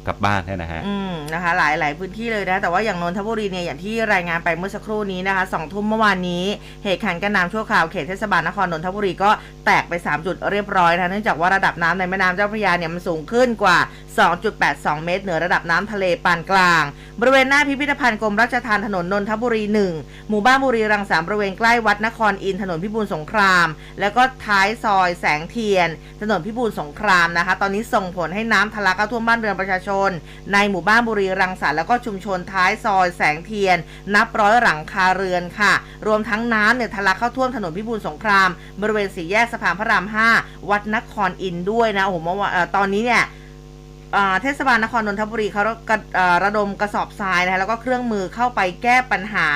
กลับบ้านเนี่ยนะฮะ อืมนะคะ หลายหลายพื้นที่เลยนะ แต่ว่าอย่างนนทบุรีเนี่ยอย่างที่รายงานไปเมื่อสักครู่นี้นะคะสองทุ่มเมื่อวานนี้ เหตุขันกันน้ำชั่วคราวเขตเทศบาลนครนนทบุรีก็แตกไป 3 จุดเรียบร้อยนะเนื่องจากว่าระดับน้ำในแม่น้ำเจ้าพระยาเนี่ยมันสูงขึ้นกว่า2.82 เมตร เหนือระดับน้ำทะเลปานกลาง บริเวณหน้าพิพิธภัณฑ์กรมราชทานถนนนนทบุรี 1 หมู่บ้านบุรีรังสามบริเวณใกล้วัดนครอินถนนพิบูลสงคราม แล้วก็ท้ายซอยแสงเทียน ถนนพิบูลสงครามนะคะ ตอนนี้ส่งผลให้น้ำทะลักเข้าท่วมบ้านเรือนประชาชน ในหมู่บ้านบุรีรังสรรค์แล้วก็ชุมชนท้ายซอยแสงเทียน นับร้อยหลังคาเรือนค่ะ รวมทั้งน้ำเนี่ยทะลักเข้าท่วมถนนพิบูลสงคราม บริเวณสี่แยกสะพานพระราม 5 วัดนครอินด้วยนะโอ้โหเมื่อตอนนี้เนี่ย เทศบาลนครนนทบุรีเขากระระดมกระสอบทรายนะคะแล้วก็เครื่องมือเข้าไปแก้ปัญหา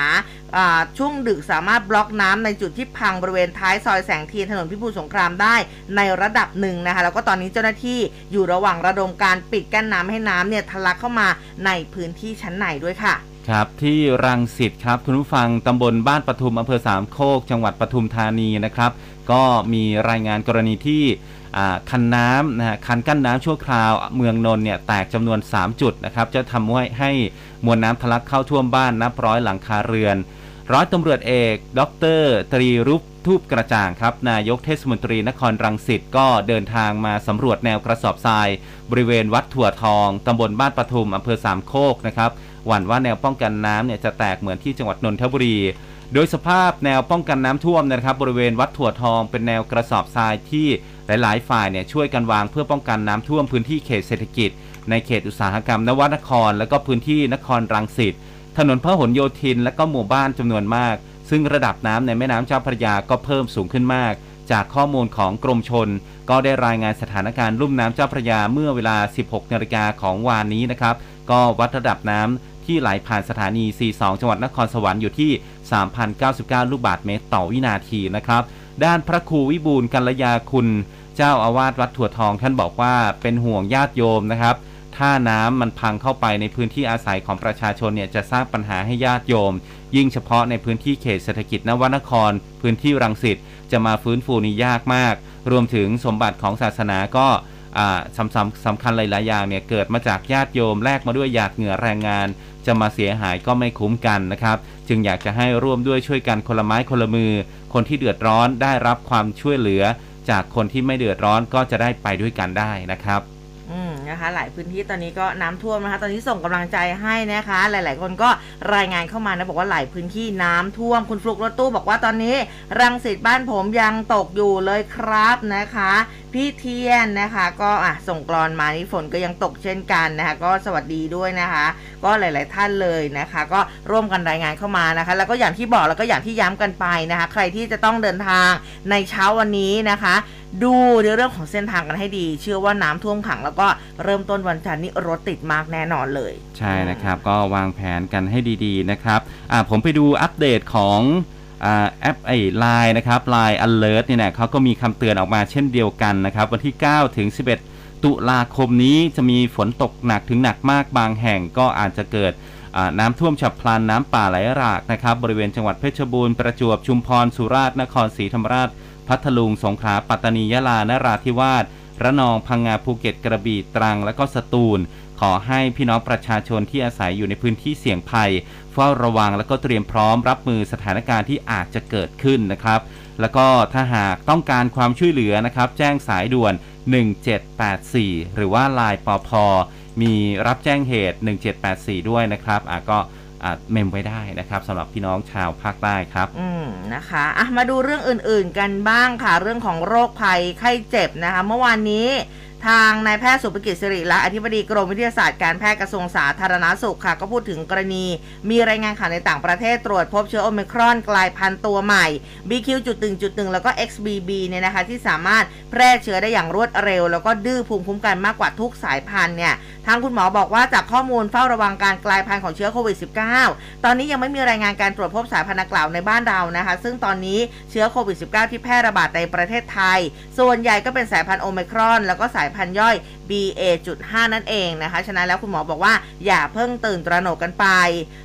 ช่วงดึกสามารถบล็อกน้ำในจุดที่พังบริเวณท้ายซอยแสงเทียนถนนพิบูลสงครามได้ในระดับหนึ่งนะคะแล้วก็ตอนนี้เจ้าหน้าที่อยู่ระหว่างระดมการปิดกั้นน้ำให้น้ำเนี่ยทะลักเข้ามาในพื้นที่ชั้นในด้วยค่ะครับที่รังสิตครับคุณผู้ฟังตำบลบ้านปทุมอำเภอสามโคก จังหวัดปทุมธานีนะครับ ก็มีรายงานกรณีที่ คันน้ำนะฮะคันกั้นน้ำชั่วคราวเมืองนนท์เนี่ยแตกจำนวน 3 จุดนะครับจะทำให้ให้มวลน้ำทะลักเข้าท่วมบ้านนับร้อยหลังคาเรือน ร้อยตำรวจเอก ดร ตรีรุปทูปกระจ่างครับ นายกเทศมนตรีนครรังสิตก็เดินทางมาสำรวจแนวกระสอบทราย บริเวณวัดถั่วทองตำบลบ้านปทุมอำเภอสามโคกนะครับหวั่นว่าแนวป้องกันน้ำเนี่ยจะแตกเหมือนที่จังหวัดนนทบุรี โดยสภาพแนวป้องกันน้ำท่วมนะครับ บริเวณวัดถั่วทองเป็นแนวกระสอบทรายที่ หลายๆ ฝ่ายเนี่ยช่วยกันวางเพื่อป้องกันน้ำท่วมพื้นที่เขตเศรษฐกิจ ในเขตอุตสาหกรรมนวนคร และก็พื้นที่นครรังสิตถนนพหลโยธิน และก็หมู่บ้านจำนวนมาก ซึ่งระดับน้ำในแม่น้ำเจ้าพระยาก็เพิ่มสูงขึ้นมาก จากข้อมูลของกรมชน ก็ได้รายงานสถานการณ์ลุ่มน้ำเจ้าพระยาเมื่อเวลา 16นาฬิกาของวานนี้นะครับก็วัดระดับน้ำที่ไหลผ่านสถานี 42 จังหวัดนครสวรรค์อยู่ที่ 3,099 ลูกบาศก์เมตรต่อวินาทีนะครับ ด้านพระครูวิบูลย์กัลยาคุณ เจ้าอาวาสวัดถั่วทองท่านบอกว่าเป็นห่วงญาติโยมนะครับ ถ้าน้ำมันพังเข้าไปในพื้นที่อาศัยของประชาชนเนี่ยจะสร้างปัญหาให้ญาติโยม ยิ่งเฉพาะในพื้นที่เขตเศรษฐกิจนวนคร พื้นที่รังสิตจะมาฟื้นฟูนี่ยากมาก รวมถึงสมบัติของศาสนาก็สำสำสำคัญหลาย ๆ อย่างเนี่ยเกิดมาจากญาติโยมแลกมาด้วยหยาดเหงื่อแรงงาน จะมาเสียหายก็ไม่คุ้มกันนะครับ จึงอยากจะให้ร่วมด้วยช่วยกันคนละไม้คนละมือ คนที่เดือดร้อนได้รับความช่วยเหลือ จากคนที่ไม่เดือดร้อนก็จะได้ไปด้วยกันได้นะครับ นะคะ หลายพื้นที่ตอนนี้ก็น้ำท่วมนะคะ ตอนนี้ส่งกำลังใจให้นะคะ หลาย ๆ คนก็รายงานเข้ามานะบอกว่าหลายพื้นที่น้ำท่วมคุณฟลุกรถตู้บอกว่าตอนนี้ รังสิตบ้านผมยังตกอยู่เลยครับนะคะพี่เทียนนะคะ ก็อะส่งกรอนมานี่ฝนก็ยังตกเช่นกันนะคะ ก็สวัสดีด้วยนะคะ ก็หลาย ๆ ท่านเลยนะคะ ก็ร่วมกันรายงานเข้ามานะคะ แล้วก็อย่างที่บอกแล้วก็อย่างที่ย้ำกันไปนะคะ ใครที่จะต้องเดินทางในเช้าวันนี้นะคะ ดูในเรื่องของเส้นทางกันให้ดี เชื่อว่าน้ำท่วมขังแล้วก็เริ่มต้นวันจันทร์นี้รถติดมากแน่นอนเลย ใช่นะครับ ก็วางแผนกันให้ดีๆนะครับอ่าผมไปดูอัปเดตของแอปไอ้ไลน์นะครับ Line Alert เนี่ยนะเขาก็มีคำเตือนออกมาเช่นเดียวกันนะครับ วันที่ 9 ถึง 11 ตุลาคมนี้จะมีฝนตกหนักถึงหนักมากบางแห่งก็อาจจะเกิดน้ำท่วมฉับพลันน้ำป่าไหลหลากนะครับ บริเวณจังหวัดเพชรบูรณ์ประจวบชุมพรสุราษฎร์นครศรีธรรมราช พัทลุง สงขลา ปัตตานียะลา นราธิวาส ระนอง พังงา ภูเก็ต กระบี่ ตรัง และก็สตูล ขอให้พี่น้องประชาชนที่อาศัยอยู่ในพื้นที่เสี่ยงภัย เฝ้าระวังและก็เตรียมพร้อมรับมือสถานการณ์ที่อาจจะเกิดขึ้นนะครับ แล้วก็ถ้าหากต้องการความช่วยเหลือนะครับ แจ้งสายด่วน 1784 หรือว่าลายปอพอมีรับแจ้งเหตุ 1784 ด้วยนะครับอะก็ เมมไว้ได้นะครับสำหรับพี่น้องชาวภาคใต้ครับ อืมนะคะอะมาดูเรื่องอื่นๆกันบ้างค่ะ เรื่องของโรคภัยไข้เจ็บนะคะ เมื่อวานนี้ ทางนายแพทย์สุภกิจสิริละอธิบดีกรมวิทยาศาสตร์การแพทย์กระทรวงสาธารณาสุขค่ะ ก็พูดถึงกรณี มีรายงานข่าวในต่างประเทศตรวจพบเชื้อโอมิครอนกลายพันธุ์ตัวใหม่ BQ.1.1 แล้วก็ XBB เนี่ยนะคะ ที่สามารถแพร่เชื้อได้อย่างรวดเร็ว แล้วก็ดื้อภูมิคุ้มกันมากกว่าทุกสายพันธุ์เนี่ยทางคุณหมอบอกว่าจากข้อมูลเฝ้าระวังการกลายพันธุ์ของเชื้อโควิด -19 ตอนนี้ยังไม่มีรายงานการตรวจพบสายพันธุ์ดังกล่าวในบ้านเรานะคะ ซึ่งตอนนี้เชื้อโควิด -19 ที่แพร่ระบาดในประเทศไทย ส่วนใหญ่ก็เป็นสายพันธุ์โอมิครอน แล้วก็สายพันธุ์ย่อย BA.5 นั่นเองนะคะ ฉะนั้นแล้วคุณหมอบอกว่าอย่าเพิ่งตื่นตระหนกกันไป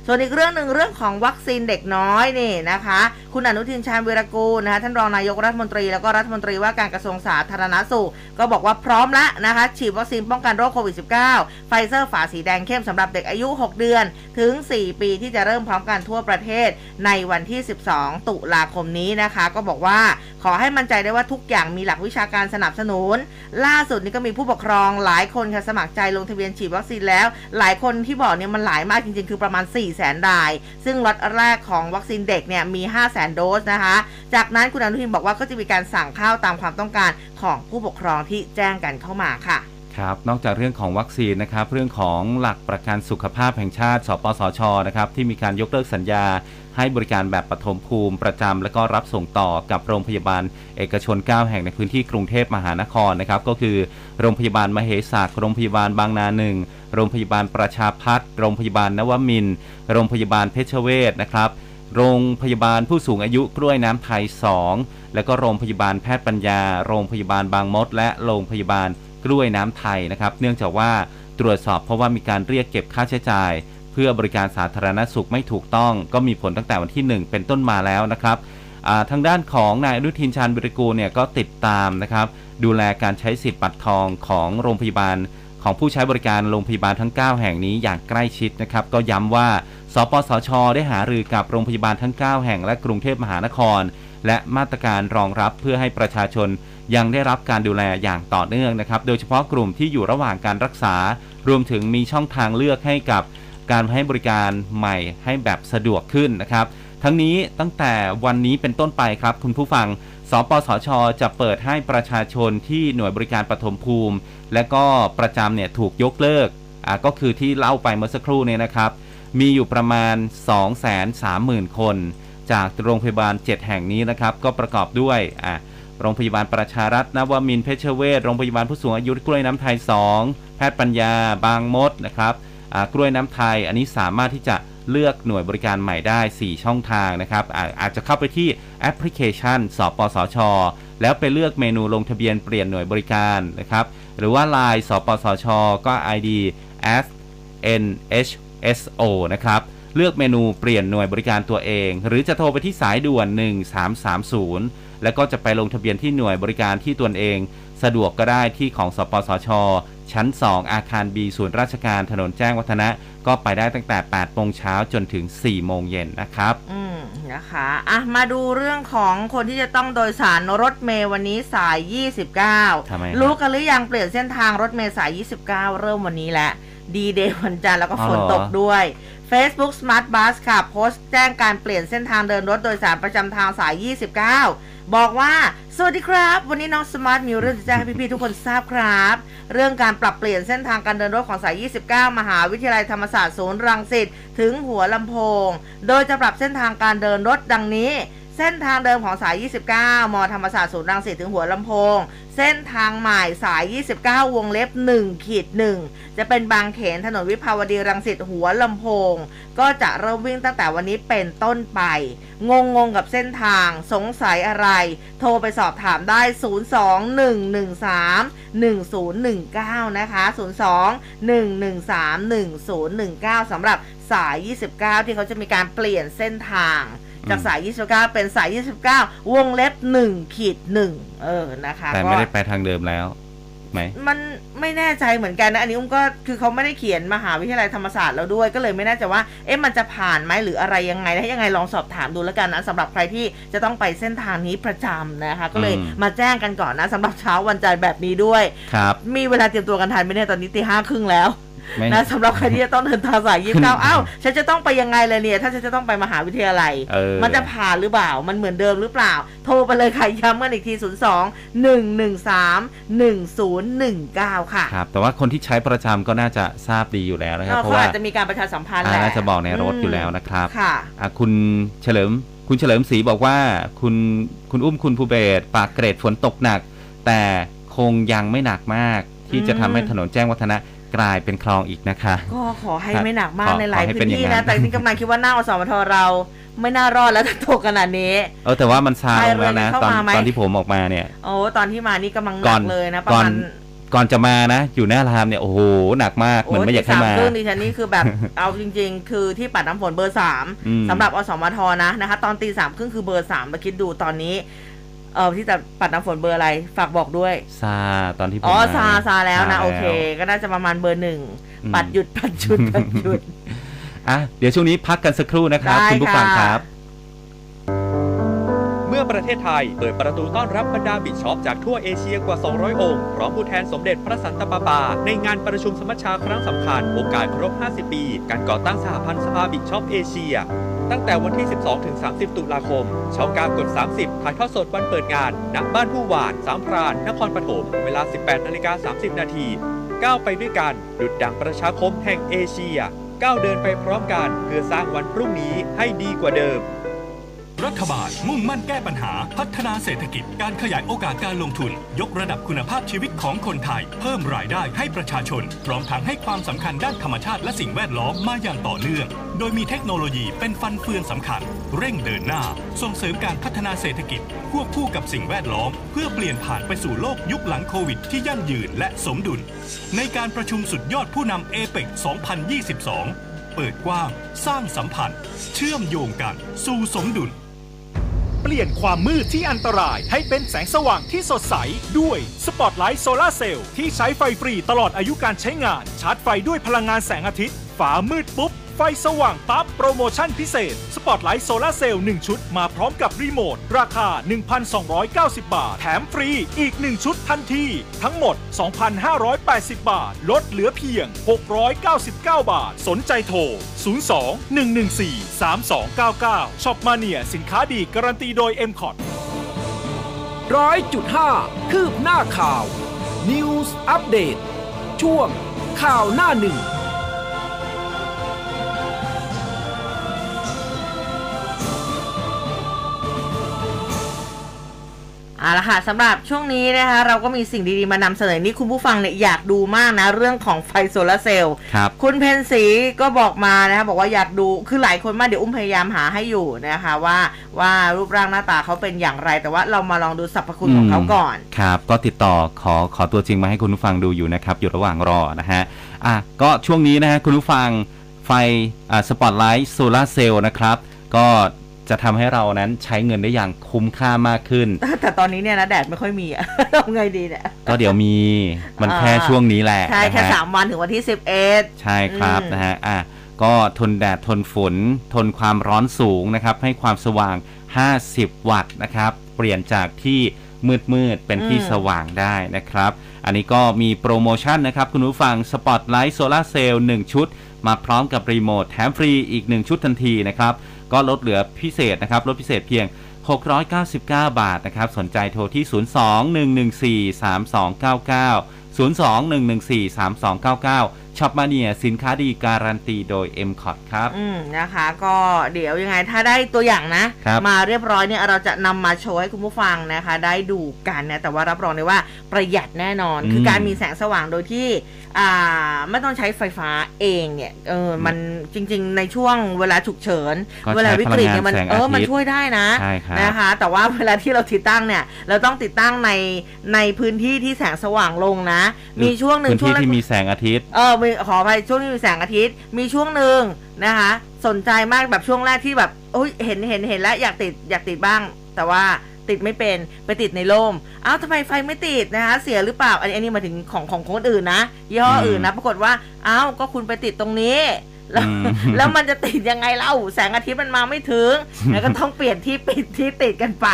ส่วนอีกเรื่องหนึ่งเรื่องของวัคซีนเด็กน้อยนี่นะคะ คุณอนุทินชาญวีรกูลนะคะท่านรองนายกรัฐมนตรีแล้วก็รัฐมนตรีว่าการกระทรวงสาธารณสุข ก็บอกว่าพร้อมแล้วนะคะฉีดวัคซีนป้องกันโรคโควิด -19 ไฟเซอร์ฝาสีแดงเข้มสำหรับเด็กอายุ 6 เดือน ถึง 4 ปีที่จะเริ่มพร้อมกันทั่วประเทศในวันที่ 12 ตุลาคมนี้นะคะ ก็บอกว่าขอให้มั่นใจได้ว่าทุกอย่างมีหลักวิชาการสนับสนุน ล่าสุดนี้ก็มีผู้ปกครองหลายคนค่ะสมัครใจลงทะเบียนฉีดวัคซีนแล้ว หลายคนที่บอกเนี่ยมันหลายมากจริงๆ คือประมาณ 4 0 0 0 0 0ราย ซึ่งล็อตแรกของวัคซีนเด็กเนี่ยมี 5 0 0 0 0 0 โดสนะคะ จากนั้นคุณอนุทินบอกว่าก็จะมีการสั่งเข้าตามความต้องการของผู้ปกครองที่แจ้งกันเข้ามาค่ะครับนอกจากเรื่องของวัคซีนนะครับ เรื่องของหลักประกันสุขภาพแห่งชาติ สปสชนะครับ ที่มีการยกเลิกสัญญา ให้บริการแบบปฐมภูมิประจำและก็รับส่งต่อกับโรงพยาบาลเอกชน 9 แห่งในพื้นที่กรุงเทพมหานครนะครับก็คือโรงพยาบาลมเหสักโรงพยาบาลบางนาหนึ่งโรงพยาบาลประชาพัฒน์โรงพยาบาลนวมินทร์โรงพยาบาลเพชรเวชนะครับโรงพยาบาลผู้สูงอายุกล้วยน้ำไทย 2 แล้วก็โรงพยาบาลแพทย์ปัญญา โรงพยาบาลบางมด และโรงพยาบาลกล้วยน้ำไทยนะครับ เนื่องจากว่าตรวจสอบเพราะว่ามีการเรียกเก็บค่าใช้จ่าย พื่อบริการสาธารณสุขไม่ถูกต้อง ก็มีผลตั้งแต่วันที่ 1 เป็นต้นมาแล้วนะครับทางด้านของนายอนุทินชาญวิริกูลเนี่ยก็ติดตามนะครับ ดูแลการใช้สิทธิ์บัตรทองของโรงพยาบาลของผู้ใช้บริการโรงพยาบาลทั้ง 9 แห่งนี้อย่างใกล้ชิดนะครับ ก็ย้ำว่า สปสช ได้หารือกับโรงพยาบาลทั้ง 9 แห่งและกรุงเทพมหานคร และมาตรการรองรับเพื่อให้ประชาชนยังได้รับการดูแลอย่างต่อเนื่องนะครับ โดยเฉพาะกลุ่มที่อยู่ระหว่างการรักษา รวมถึงมีช่องทางเลือกให้กับ การให้บริการใหม่ให้แบบสะดวกขึ้นนะครับ ทั้งนี้ตั้งแต่วันนี้เป็นต้นไปครับ คุณผู้ฟัง สปสช จะเปิดให้ประชาชนที่หน่วยบริการปฐมภูมิ และก็ประจำเนี่ยถูกยกเลิกอ่าก็คือที่เล่าไปเมื่อสักครู่เนี่ยนะครับ มีอยู่ประมาณ 230,000 คน จากโรงพยาบาล 7 แห่งนี้นะครับ ก็ประกอบด้วยอ่าโรงพยาบาลประชารัฐนวมินเพชรเวชโรงพยาบาลผู้สูงอายุกล้วยน้ำไทย 2 แพทย์ปัญญา บางมดนะครับ กล้วยน้ำไทย อันนี้สามารถที่จะเลือกหน่วยบริการใหม่ได้ 4 ช่องทางนะครับอาอาจจะเข้าไปที่แอปพลิเคชันสปสช แล้วไปเลือกเมนูลงทะเบียนเปลี่ยนหน่วยบริการนะครับ หรือว่า Line สปสช ก็ ID s NHSO นะครับเลือกเมนูเปลี่ยนหน่วยบริการตัวเอง หรือจะโทรไปที่สายด่วน 1330 แล้วก็จะไปลงทะเบียนที่หน่วยบริการที่ตนเอง สะดวกก็ได้ที่ของสปสช ชั้น 2 อาคาร B ศูนย์ราชการถนนแจ้งวัฒนะ ก็ไปได้ตั้งแต่8โมงเช้าจนถึง 4 โมงเย็นนะครับ อืมนะคะอะมาดูเรื่องของคนที่จะต้องโดยสารรถเมย์วันนี้สาย 29ทำไมฮะรู้กันหรือยังเปลี่ยนเส้นทางรถเมย์สาย 29 เริ่มวันนี้แล้ว ดีเดย์วันจันทร์แล้วก็ฝนตกด้วย Facebook Smart Bus ค่ะ โพสต์แจ้งการเปลี่ยนเส้นทางเดินรถโดยสารประจำทางสาย 29 บอกว่า สวัสดีครับ วันนี้น้องสมาร์ทมีเรื่องจะแจ้งให้พี่ๆทุกคนทราบครับ เรื่องการปรับเปลี่ยนเส้นทางการเดินรถของสาย 29 มหาวิทยาลัยธรรมศาสตร์ศูนย์รังสิตถึงหัวลำโพง โดยจะปรับเส้นทางการเดินรถดังนี้ เส้นทางเดิมของสาย 29 มธรรมศาสตร์ศูนย์รังสิตถึงหัวลำโพง เส้นทางใหม่สาย 29 วงเล็บ1ขีด1จะเป็นบางเขนถนนวิภาวดีรังสิตหัวลำโพง ก็จะเริ่มวิ่งตั้งแต่วันนี้เป็นต้นไป งงงๆกับเส้นทางสงสัยอะไร โทรไปสอบถามได้ 021131019 นะคะ 021131019 สำหรับสาย 29 ที่เขาจะมีการเปลี่ยนเส้นทาง จากสาย 29 เป็นสาย 29 วงเล็บ1ขีด1เออนะคะแต่ก็ไม่ได้ไปทางเดิมแล้วไหมมันไม่แน่ใจเหมือนกันนะอันนี้อุ้มก็คือเขาไม่ได้เขียนมหาวิทยาลัยธรรมศาสตร์แล้วด้วย ก็เลยไม่แน่ใจว่าเอ๊ะมันจะผ่านไหมหรืออะไรยังไงถ้ายังไงลองสอบถามดูแล้วกันนะสำหรับใครที่จะต้องไปเส้นทางนี้ประจำนะคะ ก็เลยอืมมาแจ้งกันก่อนนะสำหรับเช้าวันจันทร์แบบนี้ด้วย ครับ มีเวลาเตรียมตัวกันทันไหมเนี่ยตอนนี้ตีห้าครึ่งแล้วไม่ นะสำหรับใครที่จะต้องเดินทางสายยี่สิบขึ้เก้านอ้าวฉันจะต้องไปยังไงเลยเนี่ย ถ้าฉันจะต้องไปมหาวิทยาลัยเออมันจะผ่านหรือเปล่า มันเหมือนเดิมหรือเปล่า โทรไปเลยค่ะย้ำกันอีกที 0 2 1 1 3 1 0 1 9 ค่ะครับแต่ว่าคนที่ใช้ประจำก็น่าจะทราบดีอยู่แล้วนะครับเพเขาราะว่าอาจจะมีการประชาสัมพันธ์แหอ่าละน่าจะบอกในรถมอยู่แล้วนะครับค่ะอะคุณเฉลิมคุณเฉลิมศรีบอกว่าคุณคุณอุ้มคุณภูเบศรปากเกรดฝนตกหนัก แต่คงยังไม่หนักมากที่จะทำให้อืมถนนแจ้งวัฒนะ กลายเป็นคลองอีกนะคะ ก็ขอให้ครับไม่หนักมาขกอในหลายขอให้พื้เป็นนอย่างที่นั้นะนแต่ที่กำลังคิดว่าหน้าอสมทเราไม่น่ารอดแล้วถ้าตกขนาดนี้ เออแต่ว่ามันซาลงแล้วนะใครเรือตอนเข้ามาไหมตอนที่ผมออกมาเนี่ย โอ้ตอนที่มานี่กำลังหก่นัอนกเลยนะประก่อมานณก่อนจะมานะ อยู่หน้ารามเนี่ยโอ้โหหนักมากเหมือนไม่อยากให้โตีมาสครึ่งดิฉันนี่คือแบบเอาจริง ๆ คือที่ปัดน้ำฝนเบอร์สามอืมสำหรับอสมทนะนะคะ ตอนตีสามครึ่งคือเบอร์สามมาคิดดูตอนนี้ เออที่จะปัดน้ำฝนเบอร์อะไร ฝากบอกด้วย ซาตอนที่ผมอ๋อมาซา ซาแล้วนะซาโอเค ก็น่าจะประมาณเบอร์หนึ่งอืมปัดหยุด ปัดหยุด ปัดหยุด อะ เดี๋ยวช่วงนี้พักกันสักครู่นะครับได้คุณผู้ฟังค่ะครับ เมื่อประเทศไทยเปิดประตูต้อนรับบรรดาบิชอปจากทั่วเอเชียกว่า 200 องค์ พร้อมผู้แทนสมเด็จพระสันตะปาปา ในงานประชุมสมัชชาครั้งสำคัญ โอกาสครบ 50 ปี การก่อตั้งสหพันธ์สภาบิชอปเอเชีย ตั้งแต่วันที่ 12 ถึง 30 ตุลาคมช่องการกด 30 ถ่ายทอดสดวันเปิดงานณบ้านผู้หวานสามพรานนครปฐมเวลา 18นาฬิกา30 นาทีก้าวไปด้วยกันดุดดังประชาคมแห่งเอเชียก้าวเดินไปพร้อมกันเพื่อสร้างวันพรุ่งนี้ให้ดีกว่าเดิม รัฐบาลมุ่งมั่นแก้ปัญหา พัฒนาเศรษฐกิจ การขยายโอกาสการลงทุน ยกระดับคุณภาพชีวิตของคนไทย เพิ่มรายได้ให้ประชาชน พร้อมทั้งให้ความสำคัญด้านธรรมชาติและสิ่งแวดล้อมมาอย่างต่อเนื่อง โดยมีเทคโนโลยีเป็นฟันเฟืองสำคัญ เร่งเดินหน้า ส่งเสริมการพัฒนาเศรษฐกิจ ควบคู่กับสิ่งแวดล้อม เพื่อเปลี่ยนผ่านไปสู่โลกยุคหลังโควิด ที่ยั่งยืนและสมดุล ในการประชุมสุดยอดผู้นำเอเปก2022 เปิดกว้าง สร้างสัมพันธ์ เชื่อมโยงกัน สู่สมดุล เปลี่ยนความมืดที่อันตรายให้เป็นแสงสว่างที่สดใส ด้วยสปอตไลท์โซลาร์เซลล์ที่ใช้ไฟฟรีตลอดอายุการใช้งาน ชาร์จไฟด้วยพลังงานแสงอาทิตย์ ฟ้ามืดปุ๊บ ฟสว่างปั๊บโปรโมชั่นพิเศษ สปอตไลท์โซลาร์เซลล์1ชุด มาพร้อมกับรีโมท ราคา 1,290 บาท แถมฟรีอีก 1 ชุดทันที ทั้งหมด 2,580 บาท ลดเหลือเพียง 699 บาท สนใจโทร 02 114 3299ช็อปมาเนียสินค้าดีการันตีโดย m c o t ร้อยจุดห้าคืบหน้าข่าว News อัปเดตช่วงข่าวหน้าหนึ่ง เอาละค่ะสำหรับช่วงนี้นะคะเราก็มีสิ่งดีๆมานำเสนอนี่คุณผู้ฟังเนี่ยอยากดูมากนะ เรื่องของไฟโซลาร์เซลล์ครับ คุณเพนสีก็บอกมานะคะบอกว่าอยากดูคือหลายคนมากเดี๋ยวอุ้มพยายามหาให้อยู่นะคะว่าว่ารูปร่างหน้าตาเขาเป็นอย่างไร แต่ว่าเรามาลองดูสรรพคุณของเขาก่อน ครับ ก็ติดต่อขอขอตัวจริงมาให้คุณผู้ฟังดูอยู่นะครับ อยู่ระหว่างรอนะฮะอะก็ช่วงนี้นะฮะคุณผู้ฟังไฟอ่าสปอตไลท์โซลาร์เซลล์นะครับ ก็ จะทำให้เรานั้นใช้เงินได้อย่างคุ้มค่ามากขึ้น แต่ตอนนี้เนี่ยนะแดดไม่ค่อยมีอะทำไงดีเนี่ยก็เดี๋ยวมีมันอ่าแค่ช่วงนี้แหละใช่แค่นะฮะสามวันถึงวันที่สิบเอ็ดใช่ครับอืมนะฮะอะก็ทนแดดทนฝน ทนความร้อนสูงนะครับ ให้ความสว่าง 50 วัตต์นะครับ เปลี่ยนจากที่มืดมืดๆเป็นที่สว่างได้นะครับ อันนี้ก็มีโปรโมชั่นนะครับ คุณผู้ฟังสปอตไลท์โซลาเซลล์1ชุด มาพร้อมกับรีโมทแถมฟรีอีก 1 ชุดทันทีนะครับ ก็ลดเหลือพิเศษนะครับลดพิเศษเพียง 699 บาทนะครับ สนใจโทรที่ 02-114-3299 02-114-3299ช็อปมาเนียสินค้าดีการันตีโดย m c o t ครับ อืมนะคะ ก็เดี๋ยวยังไงถ้าได้ตัวอย่างนะครับมาเรียบร้อยเนี่ยเราจะนำมาโชว์ให้คุณผู้ฟังนะคะ ได้ดูกันนะแต่ว่ารับรองเลยว่าประหยัดแน่นอนอืมคือการมีแสงสว่างโดยที่อ่าไม่ต้องใช้ไฟฟ้าเองเนี่ยเออมันจริง ๆ ในช่วงเวลาฉุกเฉินก็ใช้เวลาวิกฤตเนี่ยมันพลังงานแสงเอออาทิตย์มันช่วยได้นะใช่ครับนะคะ แต่ว่าเวลาที่เราติดตั้งเนี่ย เราต้องติดตั้งในในพื้นที่ที่แสงสว่างลงนะ มีช่วงหนึ่งพื้นช่วที่งแรกที่มีแสงอาทิตย์เออมีขอไปช่วงที่มีแสงอาทิตย์ มีช่วงหนึ่งนะคะ สนใจมากแบบช่วงแรกที่แบบโอ้ยเห็นเห็นเห็นแล้วอยากติดอยากติดบ้าง แต่ว่า ติดไม่เป็นไปติดในร่มเอ้าทำไมไฟไม่ติดนะคะ เสียหรือเปล่าอันนี้อันนี้มาถึงของของคนอื่นนะยี่ห้ออืมอื่นนะ ปรากฏว่าเอ้าก็คุณไปติดตรงนี้ แล้วอืมแล้วมันจะติดยังไงเล่าแสงอาทิตย์มันมาไม่ถึงแล้วก็ต้องเปลี่ยนที่ปิดที่ติดกันไป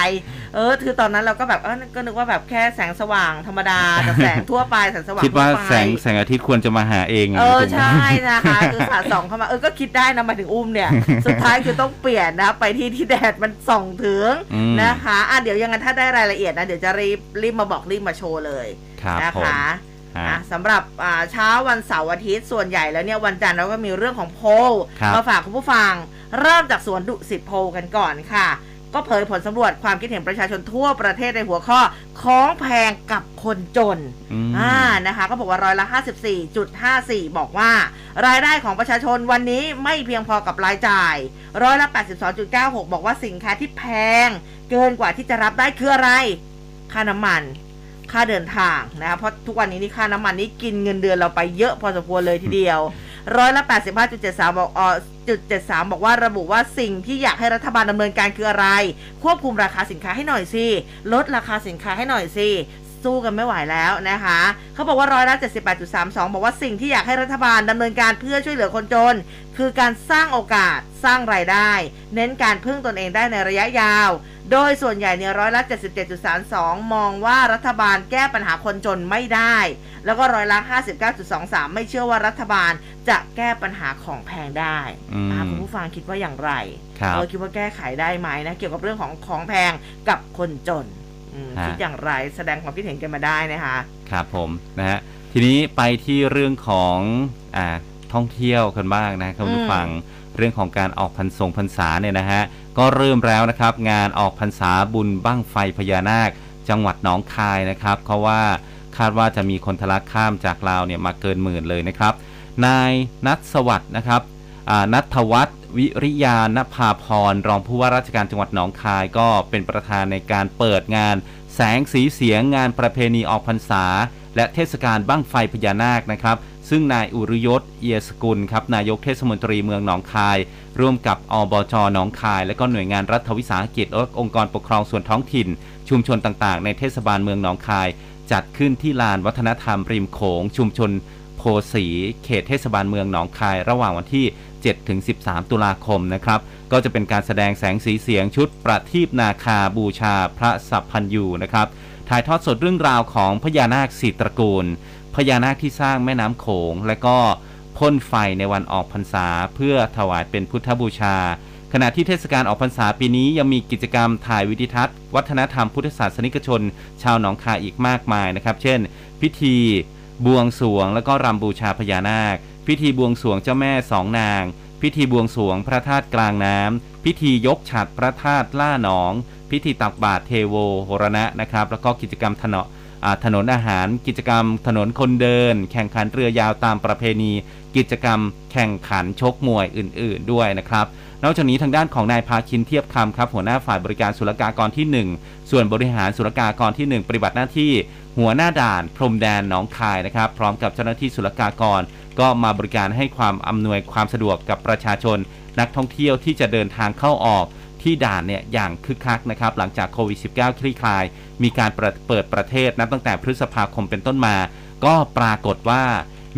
เออ คือตอนนั้นเราก็แบบเออก็นึกว่าแบบแค่แสงสว่างธรรมดาแต่แสงทั่วไปแสงสว่างคิดว่าทั่ไปแสงแสงอาทิตย์ควรจะมาหาเอง เออถูกไหมใช่นะคะคือสาดส่องเข้ามาเออก็คิดได้นะหมายถึงอุ้มเนี่ย สุดท้ายคือต้องเปลี่ยนนะไปที่ที่แดดมันส่องถึงอืมนะคะอะเดี๋ยวยังไงถ้าได้รายละเอียดนะเดี๋ยวจะรีบรีบมาบอกรีบมาโชว์เลยครับนะผมคะ ฮะอะสำหรับอ่าเช้าวันเสาร์อาทิตย์ส่วนใหญ่แล้วเนี่ยวันจันทร์เราก็มีเรื่องของโพลครับมาฝากคุณผู้ฟัง เริ่มจากสวนดุสิตโพลกันก่อนค่ะ ก็เผยผลสำรวจความคิดเห็นประชาชนทั่วประเทศในหัวข้อของแพงกับคนจนอืมอ่านะคะ ก็บอกว่าร้อยละ 54.54 บอกว่า รายได้ของประชาชนวันนี้ไม่เพียงพอกับรายจ่าย ร้อยละ 82.96 บอกว่าสินค้าที่แพง เกินกว่าที่จะรับได้คืออะไร ค่าน้ำมัน ค่าเดินทางนะคะเพราะทุกวันนี้นี่ค่าน้ำมันนี่กินเงินเดือนเราไปเยอะพอสมควรเลยทีเดียวร้อยละ85.73บอกเออจุด73 บอกว่าระบุว่าสิ่งที่อยากให้รัฐบาลดำเนินการคืออะไร ควบคุมราคาสินค้าให้หน่อยสิลดราคาสินค้าให้หน่อยสิ สู้กันไม่ไหวแล้วนะคะเขาบอกว่าร้อยละ78.32 บอกว่าสิ่งที่อยากให้รัฐบาลดำเนินการเพื่อช่วยเหลือคนจน คือการสร้างโอกาสสร้างรายได้ เน้นการพึ่งตนเองได้ในระยะยาว โดยส่วนใหญ่เนี่ยร้อยละ77.32 มองว่ารัฐบาลแก้ปัญหาคนจนไม่ได้ แล้วก็ร้อยละ59.23 ไม่เชื่อว่ารัฐบาลจะแก้ปัญหาของแพงได้อืมอ่าคุณผู้ฟังคิดว่าอย่างไรครับเออคิดว่าแก้ไขได้ไหมนะเกี่ยวกับเรื่องของของแพงกับคนจนอืมฮะ คิดอย่างไรแสดงความคิดเห็นกันมาได้นะคะครับผมนะฮะทีนี้ไปที่เรื่องของอ่าท่องเที่ยวกันบ้างนะคุณผู้ฟังเรื่องของการออกพรรษงพรรษาเนี่ยนะฮะก็เริ่มแล้วนะครับ งานออกพรรษาบุญบั้งไฟพญานาค จังหวัดหนองคายนะครับเพราะว่าคาดว่าจะมีคนทะลักข้ามจากลาวเนี่ยมาเกินหมื่นเลยนะครับ นายนัทสวัสด์นะครับอ่านัทวัฒน์ วิริยานภาพร รองผู้ว่าราชการจังหวัดหนองคายก็เป็นประธานในการเปิดงานแสงสีเสียงงานประเพณีออกพรรษา และเทศกาลบั้งไฟพญานาคนะครับซึ่งนายอุรยศเอียสกุลครับนายกเทศมนตรีเมืองหนองคาย ร่วมกับอบจหนองคาย และก็หน่วยงานรัฐวิสาหกิจและองค์กรปกครองส่วนท้องถิ่น ชุมชนต่างๆ ในเทศบาลเมืองหนองคาย จัดขึ้นที่ลานวัฒนธรรมริมโขง ชุมชนโพสีเขตเทศบาลเมืองหนองคาย ระหว่างวันที่ 7ถึง13 ตุลาคมนะครับ ก็จะเป็นการแสดงแสงสีเสียงชุดประทีปนาคาบูชาพระสัพพันยูนะครับ ถ่ายทอดสดเรื่องราวของพญานาคสีตระกูล พญานาคที่สร้างแม่น้ำโขง และก็พ่นไฟในวันออกพรรษา เพื่อถวายเป็นพุทธบูชา ขณะที่เทศกาลออกพรรษาปีนี้ยังมีกิจกรรมถ่ายวิดิทัศน์ วัฒนธรรมพุทธศาสนิกชน ชาวหนองคายอีกมากมายนะครับ เช่น พิธีบวงสวง แล้วก็รำบูชาพญานาค พิธีบวงสรวงเจ้าแม่สองนาง พิธีบวงสรวงพระธาตุกลางน้ำ พิธียกฉัดพระธาตุล่าหนอง พิธีตักบาตรเทโวโหรณะนะครับ แล้วก็กิจกรรมถนนอาถนนอาหาร กิจกรรมถนนคนเดิน แข่งขันเรือยาวตามประเพณี กิจกรรมแข่งขันชกมวยอื่น ๆ ด้วยนะครับนอกจากนี้ทางด้านของนายพาคินเทียบคำครับหัวหน้าฝ่ายบริการศุลกากรที่ 1 ส่วนบริหารศุลกากรที่ 1 ปฏิบัติหน้าที่ หัวหน้าด่าน พรมแดนหนองคายนะครับ พร้อมกับเจ้าหน้าที่ศุลกากร ก็มาบริการให้ความอำนวยความสะดวกกับประชาชน นักท่องเที่ยวที่จะเดินทางเข้าออกที่ด่านเนี่ยอย่างคึกคักนะครับหลังจากโควิด -19 คลี่คลาย มีการเปิดเปิดประเทศนับตั้งแต่พฤษภาคมเป็นต้นมา ก็ปรากฏว่า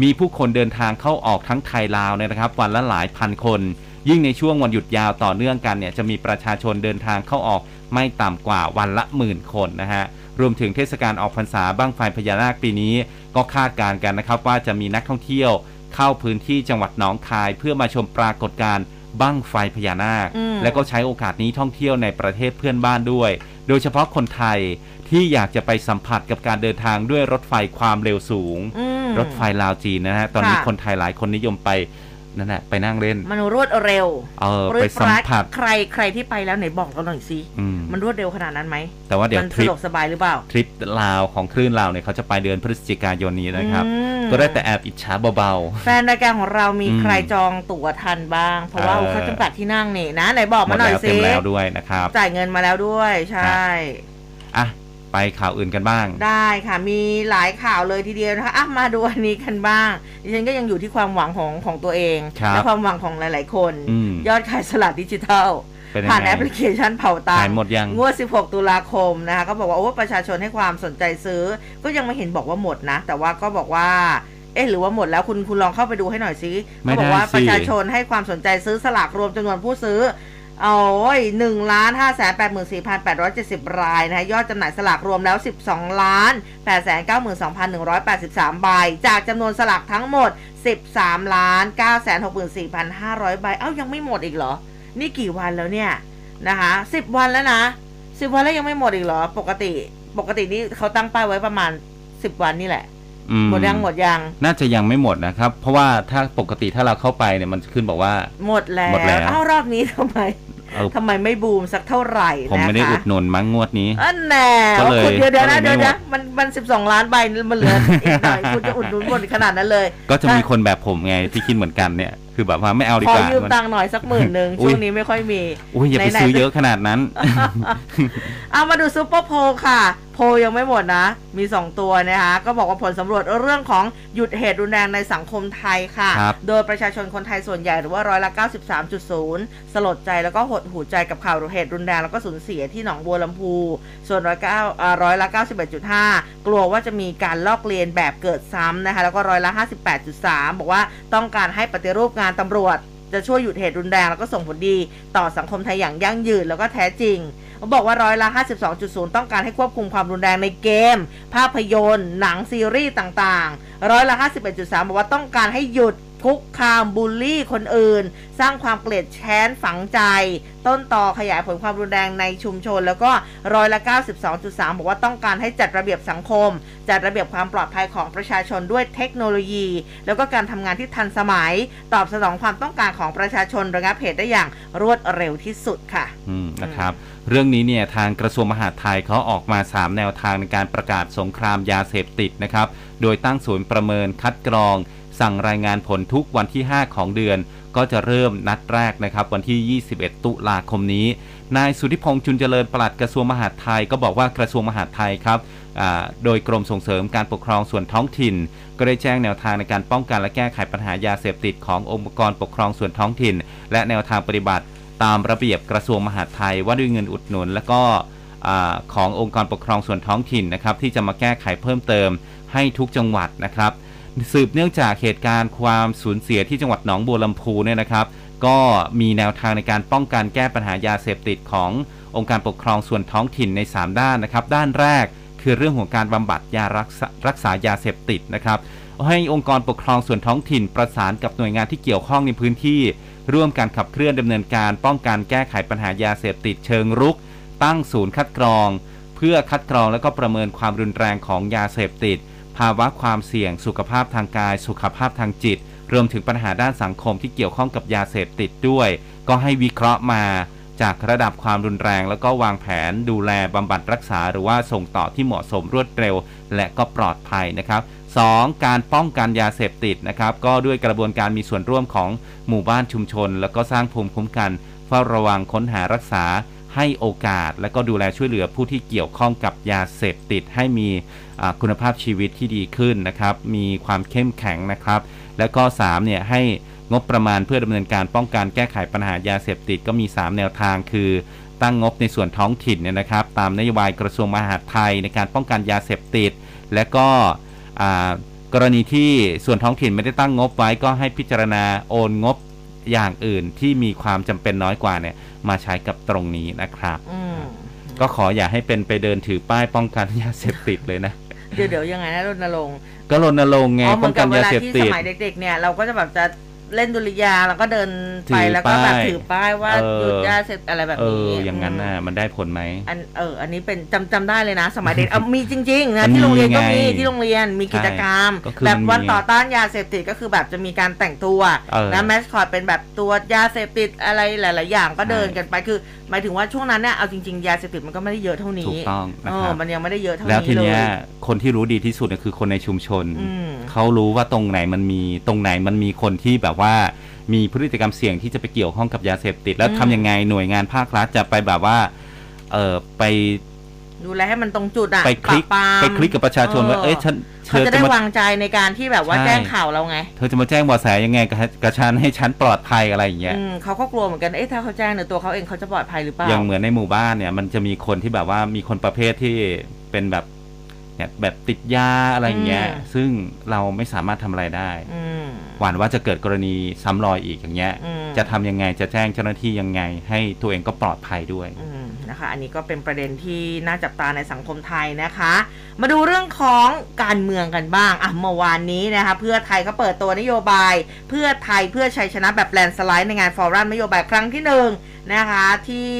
มีผู้คนเดินทางเข้าออกทั้งไทยลาวเนี่ยนะครับ วันละหลายพันคน ยิ่งในช่วงวันหยุดยาวต่อเนื่องกันเนี่ยจะมีประชาชนเดินทางเข้าออกไม่ต่ำกว่าวันละหมื่นคนนะฮะรวมถึงเทศกาลออกพรรษาบ้างไฟพญานาคปีนี้ ก็คาดการณ์กันนะครับว่าจะมีนักท่องเที่ยวเข้าพื้นที่จังหวัดหนองคาย เพื่อมาชมปรากฏการณ์บั้งไฟพญานาคอืมและก็ใช้โอกาสนี้ท่องเที่ยวในประเทศเพื่อนบ้านด้วย โดยเฉพาะคนไทยที่อยากจะไปสัมผัสกับการเดินทางด้วยรถไฟความเร็วสูงอืมรถไฟลาวจีนนะฮะตอนนี้ค่ะคนไทยหลายคนนิยมไป นั่นแหละไปนั่งเล่น มันรวดเร็วเออปรื๊ไปดสัมปราดผัสใครใครที่ไปแล้วไหนบอกเราหน่อยสิอืมมันรวดเร็วขนาดนั้นไหมแต่ว่าเดี๋ยวมันทสะริปดวกสบายหรือเปล่าทริปลาวของคลื่นลาวเนี่ยเขาจะไปเดือนพฤศจิกายนนี้นะครับอืมก็ได้แต่แอบอิจฉาเบาแฟนรายการของเรามีอืมใครจองตั๋วทันบ้าง เพราะว่าเออเขาจำกัดที่นั่งนี่นะไหนบอกๆหมมาดหน่อยแล้วสิเต็มแล้วด้วยนะครับจ่ายเงินมาแล้วด้วย ใช่อะ ไปข่าวอื่นกันบ้าง ได้ค่ะมีหลายข่าวเลยทีเดียวนะคะอะมาดูอันนี้กันบ้างดิฉันก็ยังอยู่ที่ความหวังของของตัวเองครับและความหวังของหลาย ๆ คนอืมยอดขายสลากดิจิทัลเป็นยังผ่านไงแอปพลิเคชันเผาตังขายหมดยังงวด 16 ตุลาคมนะคะก็บอกว่าโอ้ประชาชนให้ความสนใจซื้อ ก็ยังไม่เห็นบอกว่าหมดนะ แต่ว่าก็บอกว่าอ๊ะหรือว่าหมดแล้วคุณคุณลองเข้าไปดูให้หน่อยสิไม่เขาบอกว่าได้สิประชาชนให้ความสนใจซื้อสลากรวมจำนวนผู้ซื้อเอา โอ้ยหนึ่งล้านห้าแสนแปดหมื่นสี่พันแปดร้อยเจ็ดสิบรายนะคะยอดจำหน่ายสลากรวมแล้วสิบสองล้านแปดแสนเก้าหมื่นสองพันหนึ่งร้อยแปดสิบสามใบ จากจำนวนสลากทั้งหมดสิบสามล้านเก้าแสนหกหมื่นสี่พันห้าร้อยใบ เอ้ายังไม่หมดอีกเหรอ นี่กี่วันแล้วเนี่ยนะคะสิบวันแล้วนะสิบวันแล้วยังไม่หมดอีกเหรอ ปกติปกตินี่เขาตั้งป้ายไว้ประมาณสิบวันนี่แหละอืหมดยังหมดยังน่าจะยังไม่หมดนะครับ เพราะว่าถ้าปกติถ้าเราเข้าไปเนี่ยมันจะขึ้นบอกว่า หมดแล้วหมดแล้วเอ้ารอบนี้ทำไมเออ ทำไมไม่บูมสักเท่าไหร่ผมไม่ได้นะคะอุดหนุนมั้งงวดนี้อันแน่ก็เลยคุณเดี๋ยวเดี๋ยวนะก็เลยเดี๋ยวไม่หมนะดมันมันสิบสองล้านใบมันเหลืออีกหน่อยคุณจะอุดหนุนหมดขนาดนั้นเลย ก็จะมีคนแบบผมไงที่คิดเหมือนกันเนี่ยคือแบบว่าไม่เอาดีขอกว่ายืมมันตังค์หน่อยสักหมื่นหนึ่งอุ๊ยช่วงนี้ไม่ค่อยมีอุ้ยอย่าไปไหนๆซื้อเยอะขนาดนั้นเอามาดูซูเปอร์โพลค่ะโพลยังไม่หมดนะ มี 2 ตัวนะคะก็บอกว่าผลสำรวจเรื่องของหยุดเหตุรุนแรงในสังคมไทยค่ะครับโดยประชาชนคนไทยส่วนใหญ่หรือว่าร้อยละ 93.0 สลดใจแล้วก็หดหูใจกับข่าวเหตุรุนแรงแล้วก็สูญเสียที่หนองบัวลำพู ส่วนร้อยเก้าร้อยละ 91.5 กลัวว่าจะมีการลอกเลียนแบบเกิดซ้ำนะคะแล้วก็ร้อยละ 58.3 บอกว่าต้องการให้ปฏิรูปงานตำรวจ จะช่วยหยุดเหตุรุนแรงแล้วก็ส่งผลดีต่อสังคมไทยอย่างยั่งยืนแล้วก็แท้จริงเขาบอกว่าร้อยละ 52.0 ต้องการให้ควบคุมความรุนแรงในเกม ภาพยนตร์ หนังซีรีส์ต่างๆ ร้อยละ 51.3 บอกว่าต้องการให้หยุด คุกคามบูลลี่คนอื่น สร้างความเกลียดแค้นฝังใจ ต้นต่อขยายผลความรุนแรงในชุมชน แล้วก็ร้อยละ 92.3 บอกว่าต้องการให้จัดระเบียบสังคม จัดระเบียบความปลอดภัยของประชาชนด้วยเทคโนโลยี แล้วก็การทำงานที่ทันสมัย ตอบสนองความต้องการของประชาชนระงับเหตุได้อย่างรวดเร็วที่สุดค่ะอืมนะครับเรื่องนี้เนี่ยทางกระทรวงมหาดไทยเขาออกมา 3 แนวทางในการประกาศสงครามยาเสพติดนะครับ โดยตั้งศูนย์ประเมินคัดกรอง สั่งรายงานผลทุกวันที่ 5 ของเดือน ก็จะเริ่มนัดแรกนะครับ วันที่ 21 ตุลาคมนี้ นายสุธิพงษ์จุนเจริญปลัดกระทรวงมหาดไทย ก็บอกว่ากระทรวงมหาดไทยครับโดยกรมส่งเสริมการปกครองส่วนท้องถิ่น ก็ได้แจ้งแนวทางในการป้องกันและแก้ไขปัญหายาเสพติดขององค์กรปกครองส่วนท้องถิ่น และแนวทางปฏิบัติ ตามระเบียบกระทรวงมหาดไทยว่าด้วยเงินอุดหนุน และก็ขององค์กรปกครองส่วนท้องถิ่นนะครับที่จะมาแก้ไขเพิ่มเติมให้ทุกจังหวัดนะครับ สืบเนื่องจากเหตุการณ์ความสูญเสียที่จังหวัดหนองบัวลำพูเนี่ยนะครับ ก็มีแนวทางในการป้องกันแก้ปัญหายาเสพติดขององค์การปกครองส่วนท้องถิ่นใน 3 ด้านนะครับ ด้านแรกคือเรื่องของการบำบัดยารักษารักษายาเสพติดนะครับ ให้องค์กรปกครองส่วนท้องถิ่นประสานกับหน่วยงานที่เกี่ยวข้องในพื้นที่ ร่วมการขับเคลื่อนดำเนินการป้องกันแก้ไขปัญหายาเสพติดเชิงรุก ตั้งศูนย์คัดกรอง เพื่อคัดกรองและก็ประเมินความรุนแรงของยาเสพติด ภาวะความเสี่ยง สุขภาพทางกาย สุขภาพทางจิต รวมถึงปัญหาด้านสังคมที่เกี่ยวข้องกับยาเสพติดด้วย ก็ให้วิเคราะห์มาจากระดับความรุนแรง แล้วก็วางแผนดูแลบำบัดรักษา หรือว่าส่งต่อที่เหมาะสมรวดเร็ว และก็ปลอดภัยนะครับ 2. การป้องกันยาเสพติดนะครับ ก็ด้วยกระบวนการมีส่วนร่วมของหมู่บ้านชุมชน แล้วก็สร้างภูมิคุ้มกันเฝ้าระวังค้นหารักษาให้โอกาส และก็ดูแลช่วยเหลือผู้ที่เกี่ยวข้องกับยาเสพติดให้มี คุณภาพชีวิตที่ดีขึ้นนะครับ มีความเข้มแข็งนะครับ แล้วก็3เนี่ยให้งบประมาณเพื่อดำเนินการป้องกันแก้ไขปัญหายาเสพติดก็มี 3 แนวทางคือตั้งงบในส่วนท้องถิ่นเนี่ยนะครับ ตามนโยบายกระทรวงมหาดไทยในการป้องกันยาเสพติด และก็อ่ากรณีที่ส่วนท้องถิ่นไม่ได้ตั้งงบไว้ก็ให้พิจารณาโอนงบอย่างอื่นที่มีความจำเป็นน้อยกว่าเนี่ยมาใช้กับตรงนี้นะครับอืมก็ขออย่าให้เป็นไปเดินถือป้ายป้องกันยาเสพติดเลยนะ เดี๋ยวเดี๋ยวยังไงนะรณรงค์ก็รณรงค์ไงอ๋อเหมืป้ออนงกักับนเวยาลาเสพที่ติสด มัยเด็ก ๆ เนี่ยเราก็จะแบบจะ เล่นดุริยางค์แล้วก็เดินถืไปอแล้วก็แบบป้ายถือป้ายว่าเออ หยุดยาเสพอะไรแบบเอนี้อ อย่างนั้นน่ะ มันได้ผลไหม อันเออ อันนี้เป็นจำจำได้เลยนะ สมัยเด็กเอามีจริงๆมันะนที่โรงเรียนก็มีมีไงที่โรงเรียนมีกิจกรรม ใช่ก็คือแบบมันมีวันต่อต้านยาเสพติดก็คือแบบจะมีการแต่งตัวเออนะแมสคอตเป็นแบบตัวยาเสพติดอะไรหลายๆอย่างก็ใช่เดินกันไปคือ หมายถึงว่าช่วงนั้นเนี่ยเอาจริงๆยาเสพติดมันก็ไม่ได้เยอะเท่านี้ถูกต้องนะเอคอรับมันยังไม่ได้เยอะเท่าแล้วทีนี้เลเนี้ย ยคนที่รู้ดีที่สุดเนี่ยคือคนในชุมชน อืม เขารู้ว่าตรงไหนมันมีตรงไหนมันมีคนที่แบบว่ามีพฤติกรรมเสี่ยงที่จะไปเกี่ยวข้องกับยาเสพติด แล้วอืมทำยังไงหน่วยงานภาครัฐจะไปแบบว่า เออไปดูแลให้มันตรงจุดอะไปคลิกปราบปรามไปคลิกกับประชาชนว่าเอ้ยฉันเธเขาอจะจะได้มาวางใจในการที่แบบว่าใช่แจ้งข่าวเราไง เธอจะมาแจ้งเบาะแสยังไงกับกับฉันให้ฉันปลอดภัยอะไรอย่างเงี้ยอืมเขาก็กลัวเหมือนกันเอ๊ะถ้าเขาแจ้งเนี่ยตัวเขาเองเขาจะปลอดภัยหรือเปล่าอย่างเหมือนในหมู่บ้านเนี่ยมันจะมีคนที่แบบว่ามีคนประเภทที่เป็นแบบ เนี่ยแบบติดยาอะไรอย่างเงี้ยอืมซึ่งเราไม่สามารถทำอะไรได้อืมหวานว่าจะเกิดกรณีซ้ำรอยอีกอย่างเงี้ยอืมจะทำยังไงจะแจ้งเจ้าหน้าที่ยังไง ให้ตัวเองก็ปลอดภัยด้วยอืมนะคะ อันนี้ก็เป็นประเด็นที่น่าจับตาในสังคมไทยนะคะ มาดูเรื่องของการเมืองกันบ้างอะเมื่อวานนี้นะคะ เพื่อไทยก็เปิดตัวนโยบาย เพื่อไทยเพื่อชัยชนะแบบแลนด์สไลด์ในงาน forum นโยบายครั้งที่หนึ่งนะคะ ที่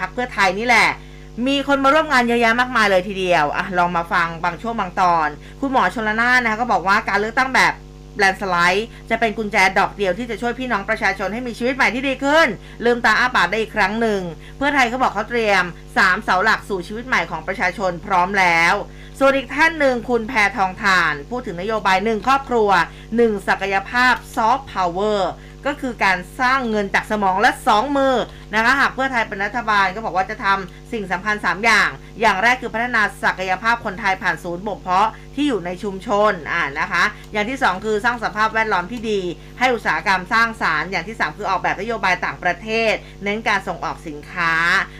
พรรคเพื่อไทยนี่แหละ มีคนมาร่วมงานเยอะแยะมากมายเลยทีเดียวอะลองมาฟังบางช่วงบางตอน คุณหมอชลน่านนะคะก็บอกว่าการเลือกตั้งแบบแลนด์สไลด์จะเป็นกุญแจดอกเดียวที่จะช่วยพี่น้องประชาชนให้มีชีวิตใหม่ที่ดีขึ้น ลืมตาอ้าปากได้อีกครั้งหนึ่ง เพื่อไทยเขาบอกเขาเตรียม 3 เสาหลักสู่ชีวิตใหม่ของประชาชนพร้อมแล้ว ส่วนอีกท่านหนึ่งคุณแพทองธาร พูดถึงนโยบายหนึ่งครอบครัว 1 ศักยภาพซอฟต์พาวเวอร์ ก็คือการสร้างเงินจากสมองและ 2 มือนะคะหากเพื่อไทยเป็นรัฐบาลก็บอกว่าจะทำสิ่งสำคัญ 3 อย่าง อย่างแรกคือพัฒนาศักยภาพคนไทยผ่านศูนย์บ่มเพาะที่อยู่ในชุมชนอ่านะคะ อย่างที่ 2 คือสร้างสภาพแวดล้อมที่ดี ให้อุตสาหกรรมสร้างสารรค์อย่างที่ 3 คือออกแบบนโยบายต่างประเทศ เน้นการส่งออกสินค้า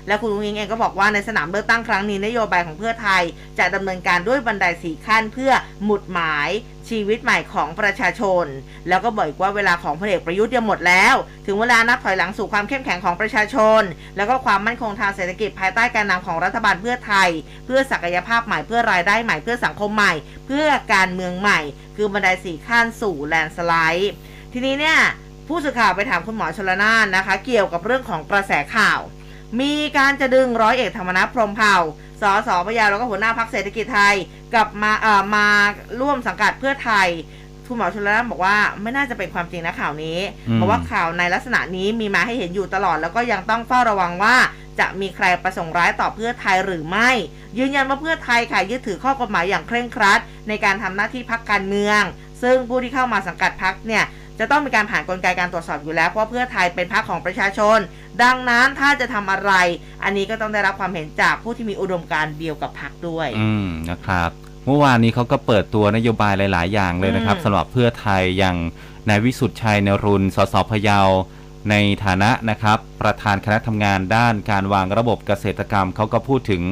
และคุณลุงอิงเองก็บอกว่าในสนามเลือกตั้งครั้งนี้นโยบายของเพื่อไทย จะดำเนินการด้วยบันไดสีขั้นเพื่อหมุดหมาย ชีวิตใหม่ของประชาชน แล้วก็บอกอีกว่าเวลาของพลเอกประยุทธ์ยังหมดแล้ว ถึงเวลานับถอยหลังสู่ความเข้มแข็งของประชาชน แล้วก็ความมั่นคงทางเศรษฐกิจภายใต้การนำของรัฐบาลเพื่อไทย เพื่อศักยภาพใหม่เพื่อรายได้ใหม่เพื่อสังคมใหม่ เพื่อการเมืองใหม่ คือบันไดสี่ขั้นสู่แลนด์สไลด์ทีนี้เนี่ยผู้สื่อข่าวไปถามคุณหมอชลนานนะคะ เกี่ยวกับเรื่องของกระแสข่าว มีการจะดึงร้อยเอกธรรมนัฐพรหมเผ่า สสพยาวแล้วก็หัวหน้าพักเศรษฐกิจไทยกลับมาเอ่อมาร่วมสังกัดเพื่อไทยคุณหมอชลนานบอกว่าไม่น่าจะเป็นความจริงนะข่าวนี้อืมเพราะว่าข่าวในลักษณะนี้มีมาให้เห็นอยู่ตลอด แล้วก็ยังต้องเฝ้าระวังว่าจะมีใครประสงค์ร้ายต่อเพื่อไทยหรือไม่ ยืนยันว่าเพื่อไทยค่ะยึดถือข้อกฎหมายอย่างเคร่งครัด ในการทำหน้าที่พักการเมือง ซึ่งผู้ที่เข้ามาสังกัดพักเนี่ย จะต้องมีการผ่านกลไกการตรวจสอบอยู่แล้ว เพราะเพื่อไทยเป็นพรรคของประชาชน ดังนั้นถ้าจะทำอะไร อันนี้ก็ต้องได้รับความเห็นจากผู้ที่มีอุดมการณ์เดียวกับพรรคด้วย อืมนะครับ เมื่อวานนี้เขาก็เปิดตัวนโยบายหลาย ๆ อย่างเลยนะครับอืมสำหรับเพื่อไทยอย่างนายวิสุทธ์ชัยนรุนสสพะเยาในฐานะนะครับ ประธานคณะทำงานด้านการวางระบบเกษตรกรรมเขาก็พูดถึง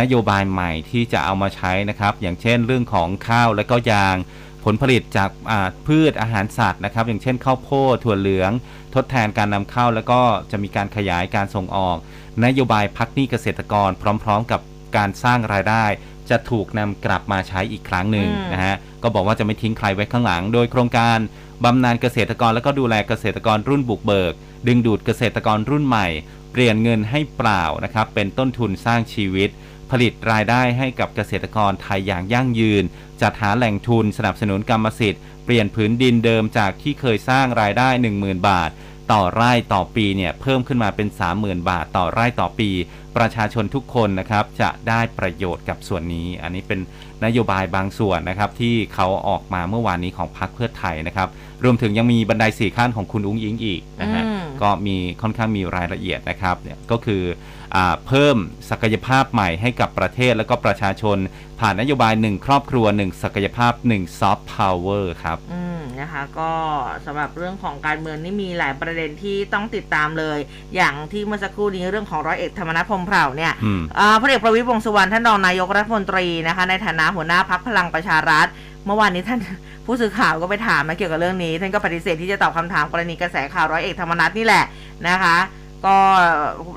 นโยบายใหม่ที่จะเอามาใช้นะครับ อย่างเช่นเรื่องของข้าวและก็ยาง ผลผลิตจากอ่าพืชอาหารสัตว์นะครับ อย่างเช่นข้าวโพดถั่วเหลือง ทดแทนการนำเข้า แล้วก็จะมีการขยายการส่งออก นโยบายพักหนี้เกษตรกร พร้อม ๆ กับการสร้างรายได้ จะถูกนำกลับมาใช้อีกครั้งหนึ่งอืมนะฮะก็บอกว่าจะไม่ทิ้งใครไว้ข้างหลัง โดยโครงการบำนาญเกษตรกรและก็ดูแลเกษตรกรรุ่นบุกเบิก ดึงดูดเกษตรกรรุ่นใหม่ เปลี่ยนเงินให้เปล่านะครับเป็นต้นทุนสร้างชีวิต ผลิตรายได้ให้กับเกษตรกรไทยอย่างยั่งยืน จัดหาแหล่งทุนสนับสนุนกรรมสิทธิ์เปลี่ยนผืนดินเดิมจากที่เคยสร้างรายได้ 10,000 บาท ต่อไร่ต่อปีเนี่ยเพิ่มขึ้นมาเป็น 30,000 บาท ต่อไร่ต่อปี ประชาชนทุกคนนะครับจะได้ประโยชน์กับส่วนนี้ อันนี้เป็นนโยบายบางส่วนนะครับที่เขาออกมาเมื่อวานนี้ของพรรคเพื่อไทยนะครับรวมถึงยังมีบันไดสี่ขั้นของคุณอุ๊งอิ๊งอีกนะฮะอืมก็มีค่อนข้างมีรายละเอียดนะครับเนี่ยก็คืออา เพิ่มศักยภาพใหม่ให้กับประเทศและก็ประชาชน ผ่านนโยบาย1ครอบครัว1ศักยภาพ1ซอฟต์พาวเวอร์ครับอืมนะคะก็สำหรับเรื่องของการเมืองนี่มีหลายประเด็นที่ต้องติดตามเลย อย่างที่เมื่อสักครู่นี้เรื่องของร้อยเอกธรรมนัสพรหมเผ่าเนี่ยอืมอ่าพลเอกประวิตรวงษ์สุวรรณท่านรองนายกรัฐมนตรีนะคะ ในฐานะหัวหน้าพรรคพลังประชารัฐเมื่อวานนี้ท่านผู้สื่อข่าวก็ไปถามนะเกี่ยวกับเรื่องนี้ ท่านก็ปฏิเสธที่จะตอบคำถามกรณีกระแสข่าวร้อยเอกธรรมนัฐนี่แหละนะคะ ก็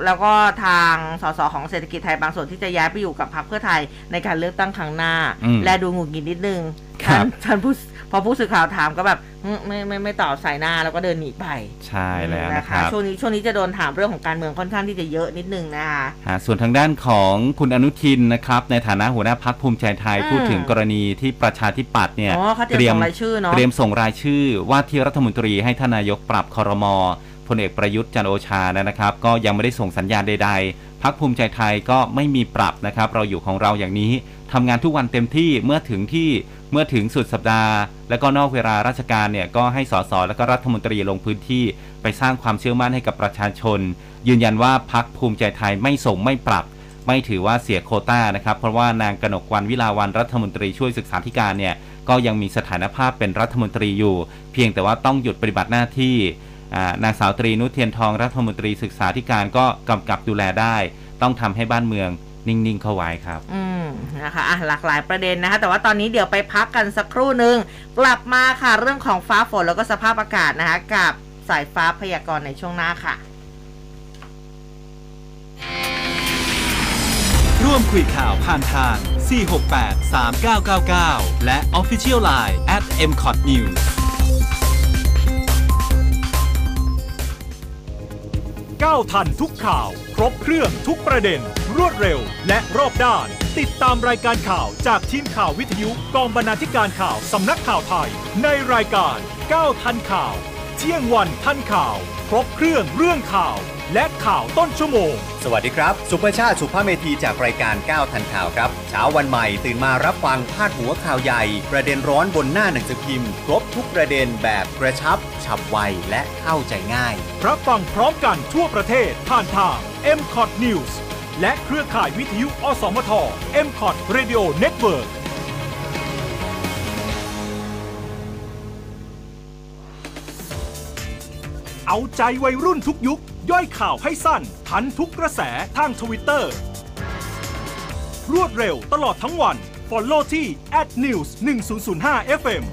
แล้วก็ทางสสของเศรษฐกิจไทยบางส่วนที่จะย้ายไปอยู่กับพรรคเพื่อไทยในการเลือกตั้งครั้งหน้า อืม และดูหงุดหงิดนิดนึงครับท่านท่านผู้พอผู้สื่อข่าวถามก็แบบอืมไม่ไม่ไม่ตอบสายหน้าแล้วก็เดินหนีไปใช่แล้วนะครับ ช่วงนี้ช่วงนี้จะโดนถามเรื่องของการเมืองค่อนข้างที่จะเยอะนิดนึงนะคะ ฮะส่วนทางด้านของคุณอนุทินนะครับ ในฐานะหัวหน้าพักภูมิใจไทย อืม พูดถึงกรณีที่ประชาธิปัตย์เนี่ยอ๋อเขาเตรียมส่งรายชื่อเนาะ เตรียมส่งรายชื่อว่าที่รัฐมนตรีให้ท่านนายกปรับคอรมอ พลเอกประยุทธ์จันโอชานะครับ ก็ยังไม่ได้ส่งสัญญาณใด ๆพักภูมิใจไทยก็ไม่มีปรับนะครับ เราอยู่ของเราอย่างนี้ทำงานทุกวันเต็มที่เมื่อถึงที่เมื่อถึงสุดสัปดาห์ และก็นอกเวลาราชการเนี่ยก็ให้สสและก็รัฐมนตรีลงพื้นที่ไปสร้างความเชื่อมั่นให้กับประชาชน ยืนยันว่าพักภูมิใจไทยไม่ส่งไม่ปรับ ไม่ถือว่าเสียโคต้านะครับ เพราะว่านางกนกวันวิลาวันรัฐมนตรีช่วยศึกษาธิการเนี่ยก็ยังมีสถานภาพเป็นรัฐมนตรีอยู่ เพียงแต่ว่าต้องหยุดปฏิบัติหน้าที่ นางสาวตรีนุชเทียนทองรัฐมนตรีศึกษาธิการก็กำกับดูแลได้ ต้องทำให้บ้านเมืองนิ่ง ๆ เข้าไว้ครับ อืม นะคะอะหลากหลายประเด็นนะคะ แต่ว่าตอนนี้เดี๋ยวไปพักกันสักครู่หนึ่งกลับมาค่ะ เรื่องของฟ้าฝนแล้วก็สภาพอากาศนะคะ กับสายฟ้าพยากรณ์ในช่วงหน้าค่ะ ร่วมคุยข่าวผ่านทาง 468 3999 และ Official Line at m c o t News ก้าวทันทุกข่าว ครบเครื่องทุกประเด็น รวดเร็ว และรอบด้าน ติดตามรายการข่าวจากทีมข่าววิทยุกองบรรณาธิการข่าวสำนักข่าวไทย ในรายการก้าวทันข่าว เที่ยงวันทันข่าว ครบเครื่องเรื่องข่าว และข่าวต้นชั่วโมง สวัสดีครับ สุภชาติสุภาพเมธีจากรายการ 9 ทันข่าวครับ เช้าวันใหม่ตื่นมารับฟังพาดหัวข่าวใหญ่ ประเด็นร้อนบนหน้าหนังสือพิมพ์ ครบทุกประเด็นแบบกระชับ ฉับไวและเข้าใจง่าย รับฟังพร้อมกันทั่วประเทศผ่านทาง m c o t News และเครือข่ายวิทยุ อสมท m c o t Radio Network เอาใจวัยรุ่นทุกยุค ย่อยข่าวให้สั้น ทันทุกกระแสทางทวิตเตอร์รวดเร็วตลอดทั้งวัน Follow ที่ @news 1005 FM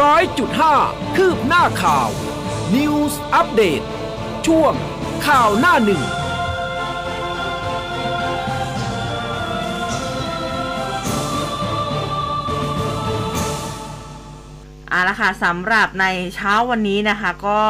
ร้อยจุดห้าคืบหน้าข่าว News อัปเดตช่วงข่าวหน้าหนึ่ง ละค่ะสำหรับในเช้าวันนี้นะคะ ก็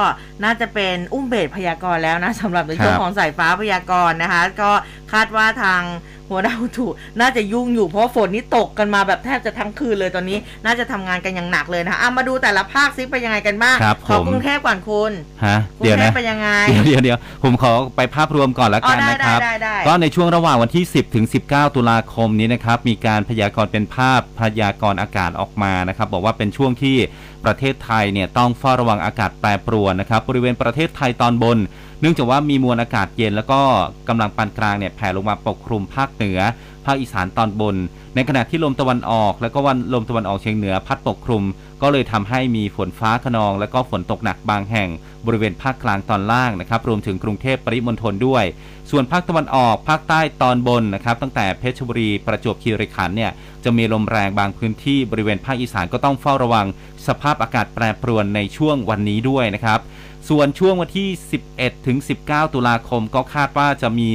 น่าจะเป็นอุ้มเบสพยากรณ์แล้วนะสำหรับในช่วงครับของสายฟ้าพยากรณ์นะคะ ก็คาดว่าทาง หัวดาวถูน่าจะยุ่งอยู่เพราะว่าฝนนี่ตกกันมาแบบแทบจะทั้งคืนเลยตอนนี้ น่าจะทำงานกันอย่างหนักเลยนะคะอะมาดูแต่ละภาคซิเป็นยังไงกันบ้างครับขอผมกรุงเทพก่อนคุณฮะกรุเดี๋ยวงเทนะพเป็นยังไงเดี๋ยวเดี๋ยวเดี๋ยวผมขอไปภาพรวมก่อนละกันอ๋อได้นะครับได้ได้ได้ก็ในช่วงระหว่างวันที่ 10ถึง19 ตุลาคมนี้นะครับมีการพยากรณ์เป็นภาพพยากรณ์อากาศออกมานะครับบอกว่าเป็นช่วงที่ประเทศไทยเนี่ยต้องเฝ้าระวังอากาศแปรปรวนนะครับบริเวณประเทศไทยตอนบน เนื่องจากว่ามีมวลอากาศเย็นแล้วก็กำลังปานกลางเนี่ยแผ่ลงมาปกคลุมภาคเหนือ ภาคอีสานตอนบน ในขณะที่ลมตะวันออก แล้วก็วันลมตะวันออกเฉียงเหนือพัดปกคลุม ก็เลยทำให้มีฝนฟ้าขนอง แล้วก็ฝนตกหนักบางแห่ง บริเวณภาคกลางตอนล่างนะครับรวมถึงกรุงเทพปริมณฑลด้วย ส่วนภาคตะวันออก ภาคใต้ตอนบนนะครับตั้งแต่เพชรบุรีประจวบคีรีขันธ์เนี่ยจะมีลมแรงบางพื้นที่บริเวณภาคอีสานก็ต้องเฝ้าระวัง สภาพอากาศแปรปรวนในช่วงวันนี้ด้วยนะครับ ส่วนช่วงวันที่ 11 ถึง 19 ตุลาคมก็คาดว่าจะมี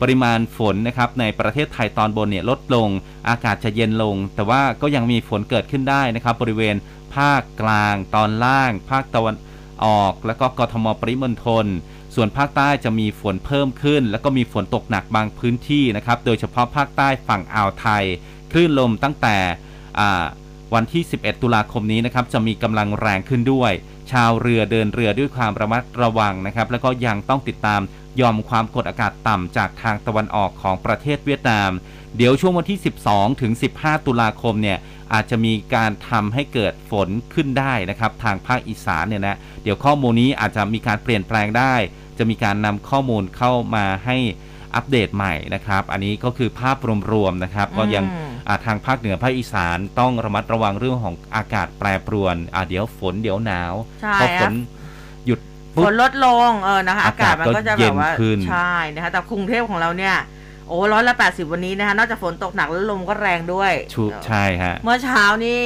ปริมาณฝนนะครับในประเทศไทยตอนบนเนี่ยลดลง อากาศจะเย็นลง แต่ว่าก็ยังมีฝนเกิดขึ้นได้นะครับ บริเวณภาคกลาง ตอนล่าง ภาคตะวันออก แล้วก็กทมปริมณฑลส่วนภาคใต้จะมีฝนเพิ่มขึ้น แล้วก็มีฝนตกหนักบางพื้นที่นะครับ โดยเฉพาะภาคใต้ฝั่งอ่าวไทย คลื่นลมตั้งแต่วันที่ 11 ตุลาคมนี้นะครับจะมีกำลังแรงขึ้นด้วย ชาวเรือเดินเรือด้วยความระมัดระวังนะครับ แล้วก็ยังต้องติดตามยอมความกดอากาศต่ำจากทางตะวันออกของประเทศเวียดนาม เดี๋ยวช่วงวันที่ 12 ถึง 15 ตุลาคมเนี่ยอาจจะมีการทำให้เกิดฝนขึ้นได้นะครับ ทางภาคอีสานเนี่ยนะเดี๋ยวข้อมูลนี้อาจจะมีการเปลี่ยนแปลงได้ จะมีการนำข้อมูลเข้ามาให้ อัปเดตใหม่นะครับ อันนี้ก็คือภาพรวมๆนะครับ ก็ยังอืมอ่าทางภาคเหนือภาคอีสานต้องระมัดระวังเรื่องของอากาศแปรปรวนอ่าเดี๋ยวฝนเดี๋ยวหนาวใช่พอฝนหยุดฝปุ๊บนลดลงเออนะคะ อากาศมันก็จะแบบว่าอากาศก็เย็นขึ้นใช่นะคะแต่กรุงเทพของเราเนี่ยโอ้ร้อยละแปดสิบวันนี้นะคะนอกจากฝนตกหนักแล้วลมก็แรงด้วยชุใช่ฮะเมื่อเช้านี่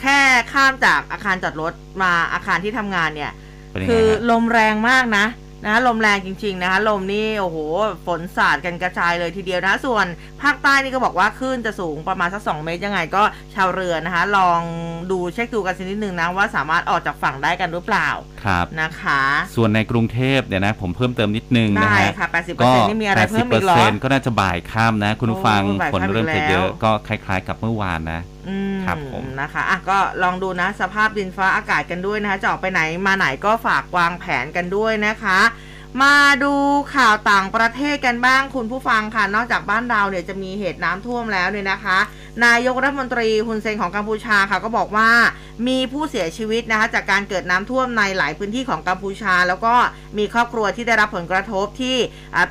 แค่ข้ามจากอาคารจอดรถมาอาคารที่ทำงานเนี่ยเป็นยังคืไงอฮะลมแรงมากนะ นะลมแรงจริงๆนะคะลมนี่โอ้โหฝนสาดกันกระจายเลยทีเดียวนะส่วนภาคใต้นี่ก็บอกว่าคลื่นจะสูงประมาณสักสองเมตรยังไงก็ชาวเรือนะคะ ลองดูเช็คดูกันสักนิดนึงนะว่าสามารถออกจากฝั่งได้กันหรือเปล่าครับนะคะ ส่วนในกรุงเทพเนี่ยนะผมเพิ่มเติมนิดนึงนะได้ฮะค่ะ80%ก็นี่มีอะไรเพิ่มอีกเหรอ80%ก็น่าจะบ่ายค่ำนะ คุณผู้ฟังโอ้บ่ายฝนค่ำเริ่มจะอีกแล้วเยอะก็คล้าย ๆ กับเมื่อวานนะอืมครับผมนะคะอะก็ลองดูนะสภาพดินฟ้าอากาศกันด้วยนะคะจะออกไปไหนมาไหนก็ฝากวางแผนกันด้วยนะคะ มาดูข่าวต่างประเทศกันบ้างคุณผู้ฟังค่ะ นอกจากบ้านเราเนี่ยจะมีเหตุน้ำท่วมแล้วเนี่ยนะคะ นายกรัฐมนตรีฮุนเซนของกัมพูชาค่ะก็บอกว่ามีผู้เสียชีวิตนะคะจากการเกิดน้ำท่วมในหลายพื้นที่ของกัมพูชา แล้วก็มีครอบครัวที่ได้รับผลกระทบที่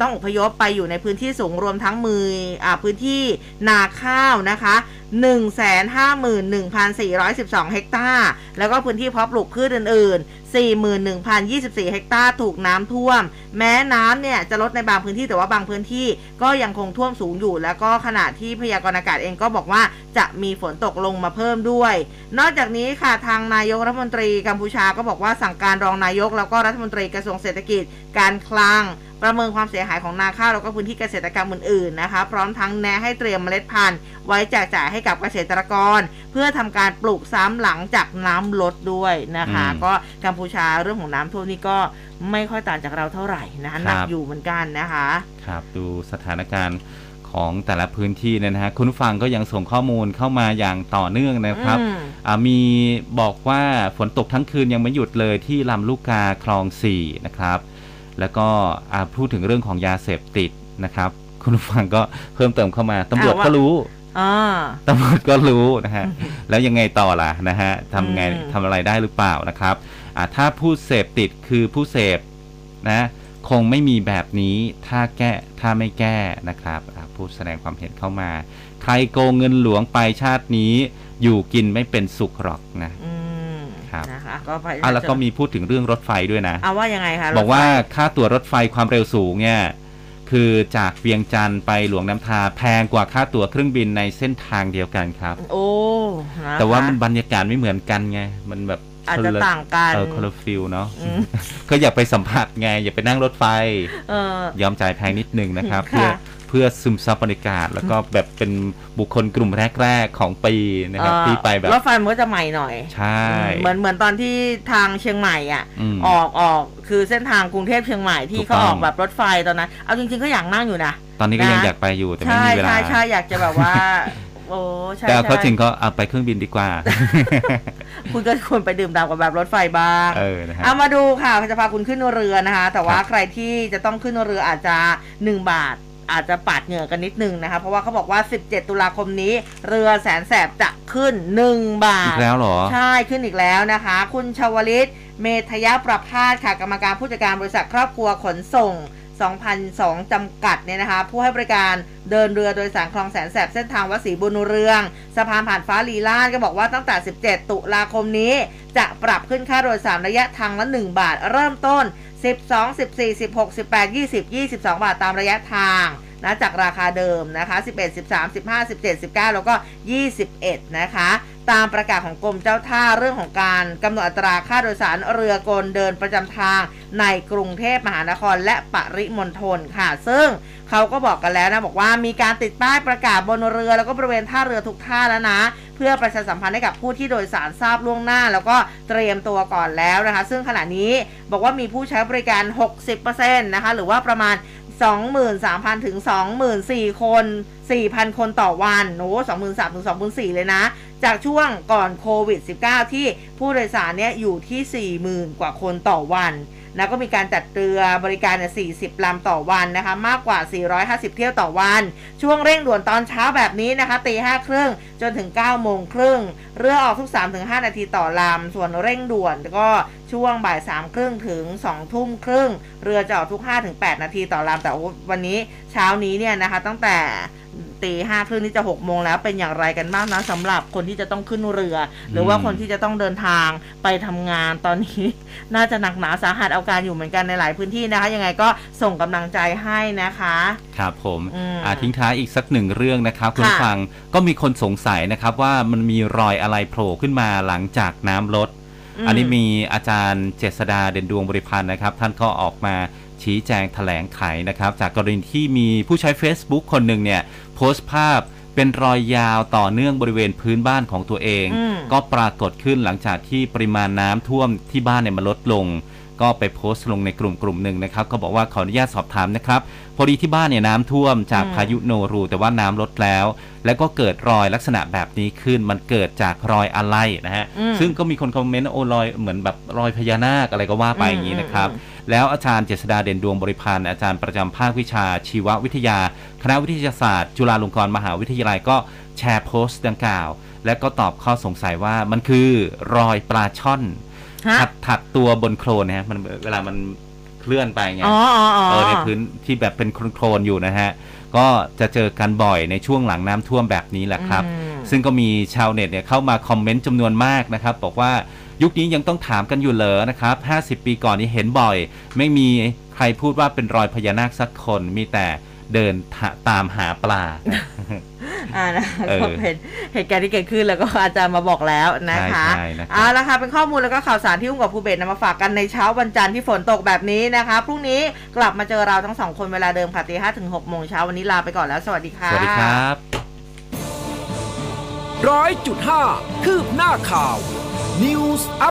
ต้องอพยพไปอยู่ในพื้นที่สูงรวมทั้งมืออพื้นที่นาข้าวนะคะ151,412 เฮกตาร์ แล้วก็พื้นที่เพาะปลูกพืชอื่น 41,024 เฮกตาร์ถูกน้ำท่วม แม้น้ำเนี่ยจะลดในบางพื้นที่แต่ว่าบางพื้นที่ก็ยังคงท่วมสูงอยู่ แล้วก็ขณะที่พยากรณ์อากาศเองก็บอกว่าจะมีฝนตกลงมาเพิ่มด้วย นอกจากนี้ค่ะทางนายกรัฐมนตรีกัมพูชาก็บอกว่าสั่งการรองนายกแล้วก็รัฐมนตรีกระทรวงเศรษฐกิจการคลัง ประเมินความเสียหายของนาข้าวแล้วก็พื้นที่เกษตรกรรมอื่นๆนะคะ พร้อมทั้งแนะให้เตรียมเมล็ดพันธุ์ ไว้แจกจ่ายให้กับเกษตรกร เพื่อทำการปลูกซ้ำหลังจากน้ำลดด้วยนะคะอืมก็กัมพูชาเรื่องของน้ำท่วมนี่ก็ไม่ค่อยต่างจากเราเท่าไหร่นะคะหนักอยู่เหมือนกันนะคะ ครับดูสถานการณ์ของแต่ละพื้นที่เนยนะฮะคุณผู้ฟังก็ยังส่งข้อมูลเข้ามาอย่างต่อเนื่องนะครับอืมอ่ามีบอกว่าฝนตกทั้งคืนยังไม่หยุดเลยที่ลำลูกกาคลองสี่นะครับ แล้วก็อ่าพูดถึงเรื่องของยาเสพติดนะครับ คุณผู้ฟังก็เพิ่มเติมเข้ามาตำรวจอ่าว่าก็รู้อ่าตำรวจก็รู้นะฮะแล้วยังไงต่อล่ะนะฮะทำไงอืมทำอะไรได้หรือเปล่านะครับอ่าถ้าผู้เสพติดคือผู้เสพนะคงไม่มีแบบนี้ถ้าแก้ถ้าไม่แก้นะครับอ่าผู้แสดงความเห็นเข้ามา ใครโกงเงินหลวงไปชาตินี้ อยู่กินไม่เป็นสุขหรอกนะอืม ครับนะคะก็ไปอะแล้วก็มีพูดถึงเรื่องรถไฟด้วยนะเอาว่ายังไงคะบอกว่าถไฟค่าตั๋วรถไฟความเร็วสูงเนี่ยคือจากเวียงจันทร์ไปหลวงน้ำทาแพงกว่าค่าตั๋วเครื่องบินในเส้นทางเดียวกันครับ โอ้นะคะแต่ว่ามันบรรยากาศไม่เหมือนกันไง มันแบบอาจจะคนลต่างกันเออคนละฟิลเนาะอืมก็อย่าไปสัมผัสไง อย่าไปนั่งรถไฟเออยอมจ่ายแพงนิดนึงนะครับค่ะเพื่อ เพื่อซึมซับบรรยากาศ แล้วก็แบบเป็นบุคคลกลุ่มแรก ๆ ของปีนะครับเอ่อที่ไปแบบรถไฟมันก็จะใหม่หน่อย ใช่ เหมือนเหมือนตอนที่ทางเชียงใหม่อะอืมออกออกคือเส้นทางกรุงเทพเชียงใหม่ที่ถูกเขาต้องออกแบบรถไฟตอนนั้น เอาจริง ๆ ก็อยากนั่งอยู่นะ ตอนนี้ก็ยังนะอยากไปอยู่แต่ไม่ใช่มีเวลาใช่ใช่อยากจะแบบว่าโอ้ใช่แต่เอาเข้าใช่จริงก็เอาไปเครื่องบินดีกว่า คุณก็ควรไปดื่มด่ำกับแบบรถไฟบ้าง เออนะฮะเอามาดูค่ะจะพาคุณขึ้นเรือนะคะ แต่ว่าครับใครที่จะต้องขึ้นเรืออาจจะ1บาท อาจจะปาดเหงื่อกันนิดนึงนะคะ เพราะว่าเขาบอกว่า 17 ตุลาคมนี้ เรือแสนแสบจะขึ้น 1 บาอีทกแล้วเหรอ ใช่ขึ้นอีกแล้วนะคะ คุณชวลิต เมธยประพาสค่ะ กรรมการผู้จัดการบริษัทครอบครัวขนส่ง 2002 จำกัดเนี่ยนะคะ ผู้ให้บริการเดินเรือโดยสารคลองแสนแสบเส้นทางวัดศรีบุญเรือง สะพานผ่านฟ้าลีลาดก็บอกว่าตั้งแต่ 17 ตุลาคมนี้ จะปรับขึ้นค่าโดยสารระยะทางละ 1 บาท เริ่มต้น 12 14 16 18 20 22 บาทตามระยะทาง นะจากราคาเดิมนะคะ 11 13 15 17 19 แล้วก็ 21 นะคะ ตามประกาศของกรมเจ้าท่าเรื่องของการกำหนดอัตราค่าโดยสารเรือกลเดินประจำทางในกรุงเทพมหานครและปริมณฑลค่ะ ซึ่งเขาก็บอกกันแล้วนะ บอกว่ามีการติดป้ายประกาศบนเรือ แล้วก็บริเวณท่าเรือทุกท่าแล้วนะ เพื่อประชาสัมพันธ์ให้กับผู้ที่โดยสารทราบล่วงหน้า แล้วก็เตรียมตัวก่อนแล้วนะคะ ซึ่งขณะนี้บอกว่ามีผู้ใช้บริการ 60%นะคะหรือว่าประมาณ 23,000 ถึง 24,000 คน 4,000 คนต่อวันโอ้23,000 ถึง 24,000 เลยนะ จากช่วงก่อนโควิด -19 ที่ผู้โดยสารเนี่ยอยู่ที่ 40,000 กว่าคนต่อวัน นะก็มีการจัดเรือบริการ 40 ลำต่อวันนะคะ มากกว่า 450 เที่ยวต่อวัน ช่วงเร่งด่วนตอนเช้าแบบนี้นะคะตีห้าครึ่งจนถึง 9 โมงครึ่ง เรือออกทุก 3-5 นาทีต่อลำ ส่วนเร่งด่วนก็ช่วงบ่ายสามครึ่งถึง2ทุ่มครึ่ง เรือจะออกทุก 5-8 นาทีต่อลำ แต่วันนี้เช้านี้เนี่ยนะคะตั้งแต่ ตีห้าครึ่งนี่จะ6โมงแล้วเป็นอย่างไรกันบ้างนะสำหรับคนที่จะต้องขึ้นเรือ หรือว่าคนที่จะต้องเดินทางไปทำงานตอนนี้ น่าจะหนักหนาสาหัสเอาการอยู่เหมือนกันในหลายพื้นที่นะคะ ยังไงก็ส่งกำลังใจให้นะคะ ครับผมอืมอ่าทิ้งท้ายอีกสักหนึ่งเรื่องนะครับคุณค่ะผู้ฟังก็มีคนสงสัยนะครับว่ามันมีรอยอะไรโผล่ขึ้นมาหลังจากน้ำลดมอันนี้มีอาจารย์เจษดาเด่นดวงบริพันธ์นะครับ ท่านก็ออกมา ชี้แจงแถลงไขนะครับจากกรณีที่มีผู้ใช้ Facebook คนหนึ่งเนี่ยโพสต์ภาพเป็นรอยยาวต่อเนื่องบริเวณพื้นบ้านของตัวเองอืมก็ปรากฏขึ้นหลังจากที่ปริมาณน้ำท่วมที่บ้านเนี่ยมันลดลง ก็ไปโพสต์ลงในกลุ่มกลุ่มหนึ่งนะครับ ก็บอกว่าขออนุญาตสอบถามนะครับ พอดีที่บ้านเนี่ยน้ำท่วมจากอืมพายุโนรู แต่ว่าน้ำลดแล้ว แล้วก็เกิดรอยลักษณะแบบนี้ขึ้น มันเกิดจากรอยอะไรนะฮะอืมซึ่งก็มีคนคอมเมนต์ว่าโอ้รอยเหมือนแบบรอยพญานาคอะไรก็ว่าไปอืมอย่างนี้นะครับอืมแล้วอาจารย์เจษดาเด่นดวงบริพันธ์อาจารย์ประจำภาควิชาชีววิทยา คณะวิทยาศาสตร์ จุฬาลงกรณ์มหาวิทยาลัยก็แชร์โพสต์ดังกล่าว และก็ตอบข้อสงสัยว่ามันคือรอยปลาช่อนฮะ ถัดถัดตัวบนโคลนนะฮะมันเวลามันเคลื่อนไปไงอ๋ออ๋ออ๋อเออในพื้นที่แบบเป็นโคลนๆอยู่นะฮะก็จะเจอกันบ่อยในช่วงหลังน้ำท่วมแบบนี้แหละครับอืมซึ่งก็มีชาวเน็ตเนี่ยเข้ามาคอมเมนต์จำนวนมากนะครับ บอกว่ายุคนี้ยังต้องถามกันอยู่เหรอนะครับ 50 ปีก่อนนี้เห็นบ่อย ไม่มีใครพูดว่าเป็นรอยพญานาคสักคน มีแต่ เดินทะตามหาปลาอ่านะเออก็เป็นเหตุการณ์ที่เกิดขึ้นแล้วก็อาจารย์มาบอกแล้วนะคะใช่ใช่นะครับเอาละค่ะเป็นข้อมูลแล้วก็ข่าวสารที่อุ้มกับภูเบศนำมาฝากกันในเช้าวันจันทร์ที่ฝนตกแบบนี้นะคะ พรุ่งนี้กลับมาเจอเราทั้งสองคนเวลาเดิมค่ะตีห้าถึงหกโมงเช้าวันนี้ลาไปก่อนแล้ว สวัสดีค่ะสวัสดีครับร้อยจุดห้าคืบหน้าข่าว News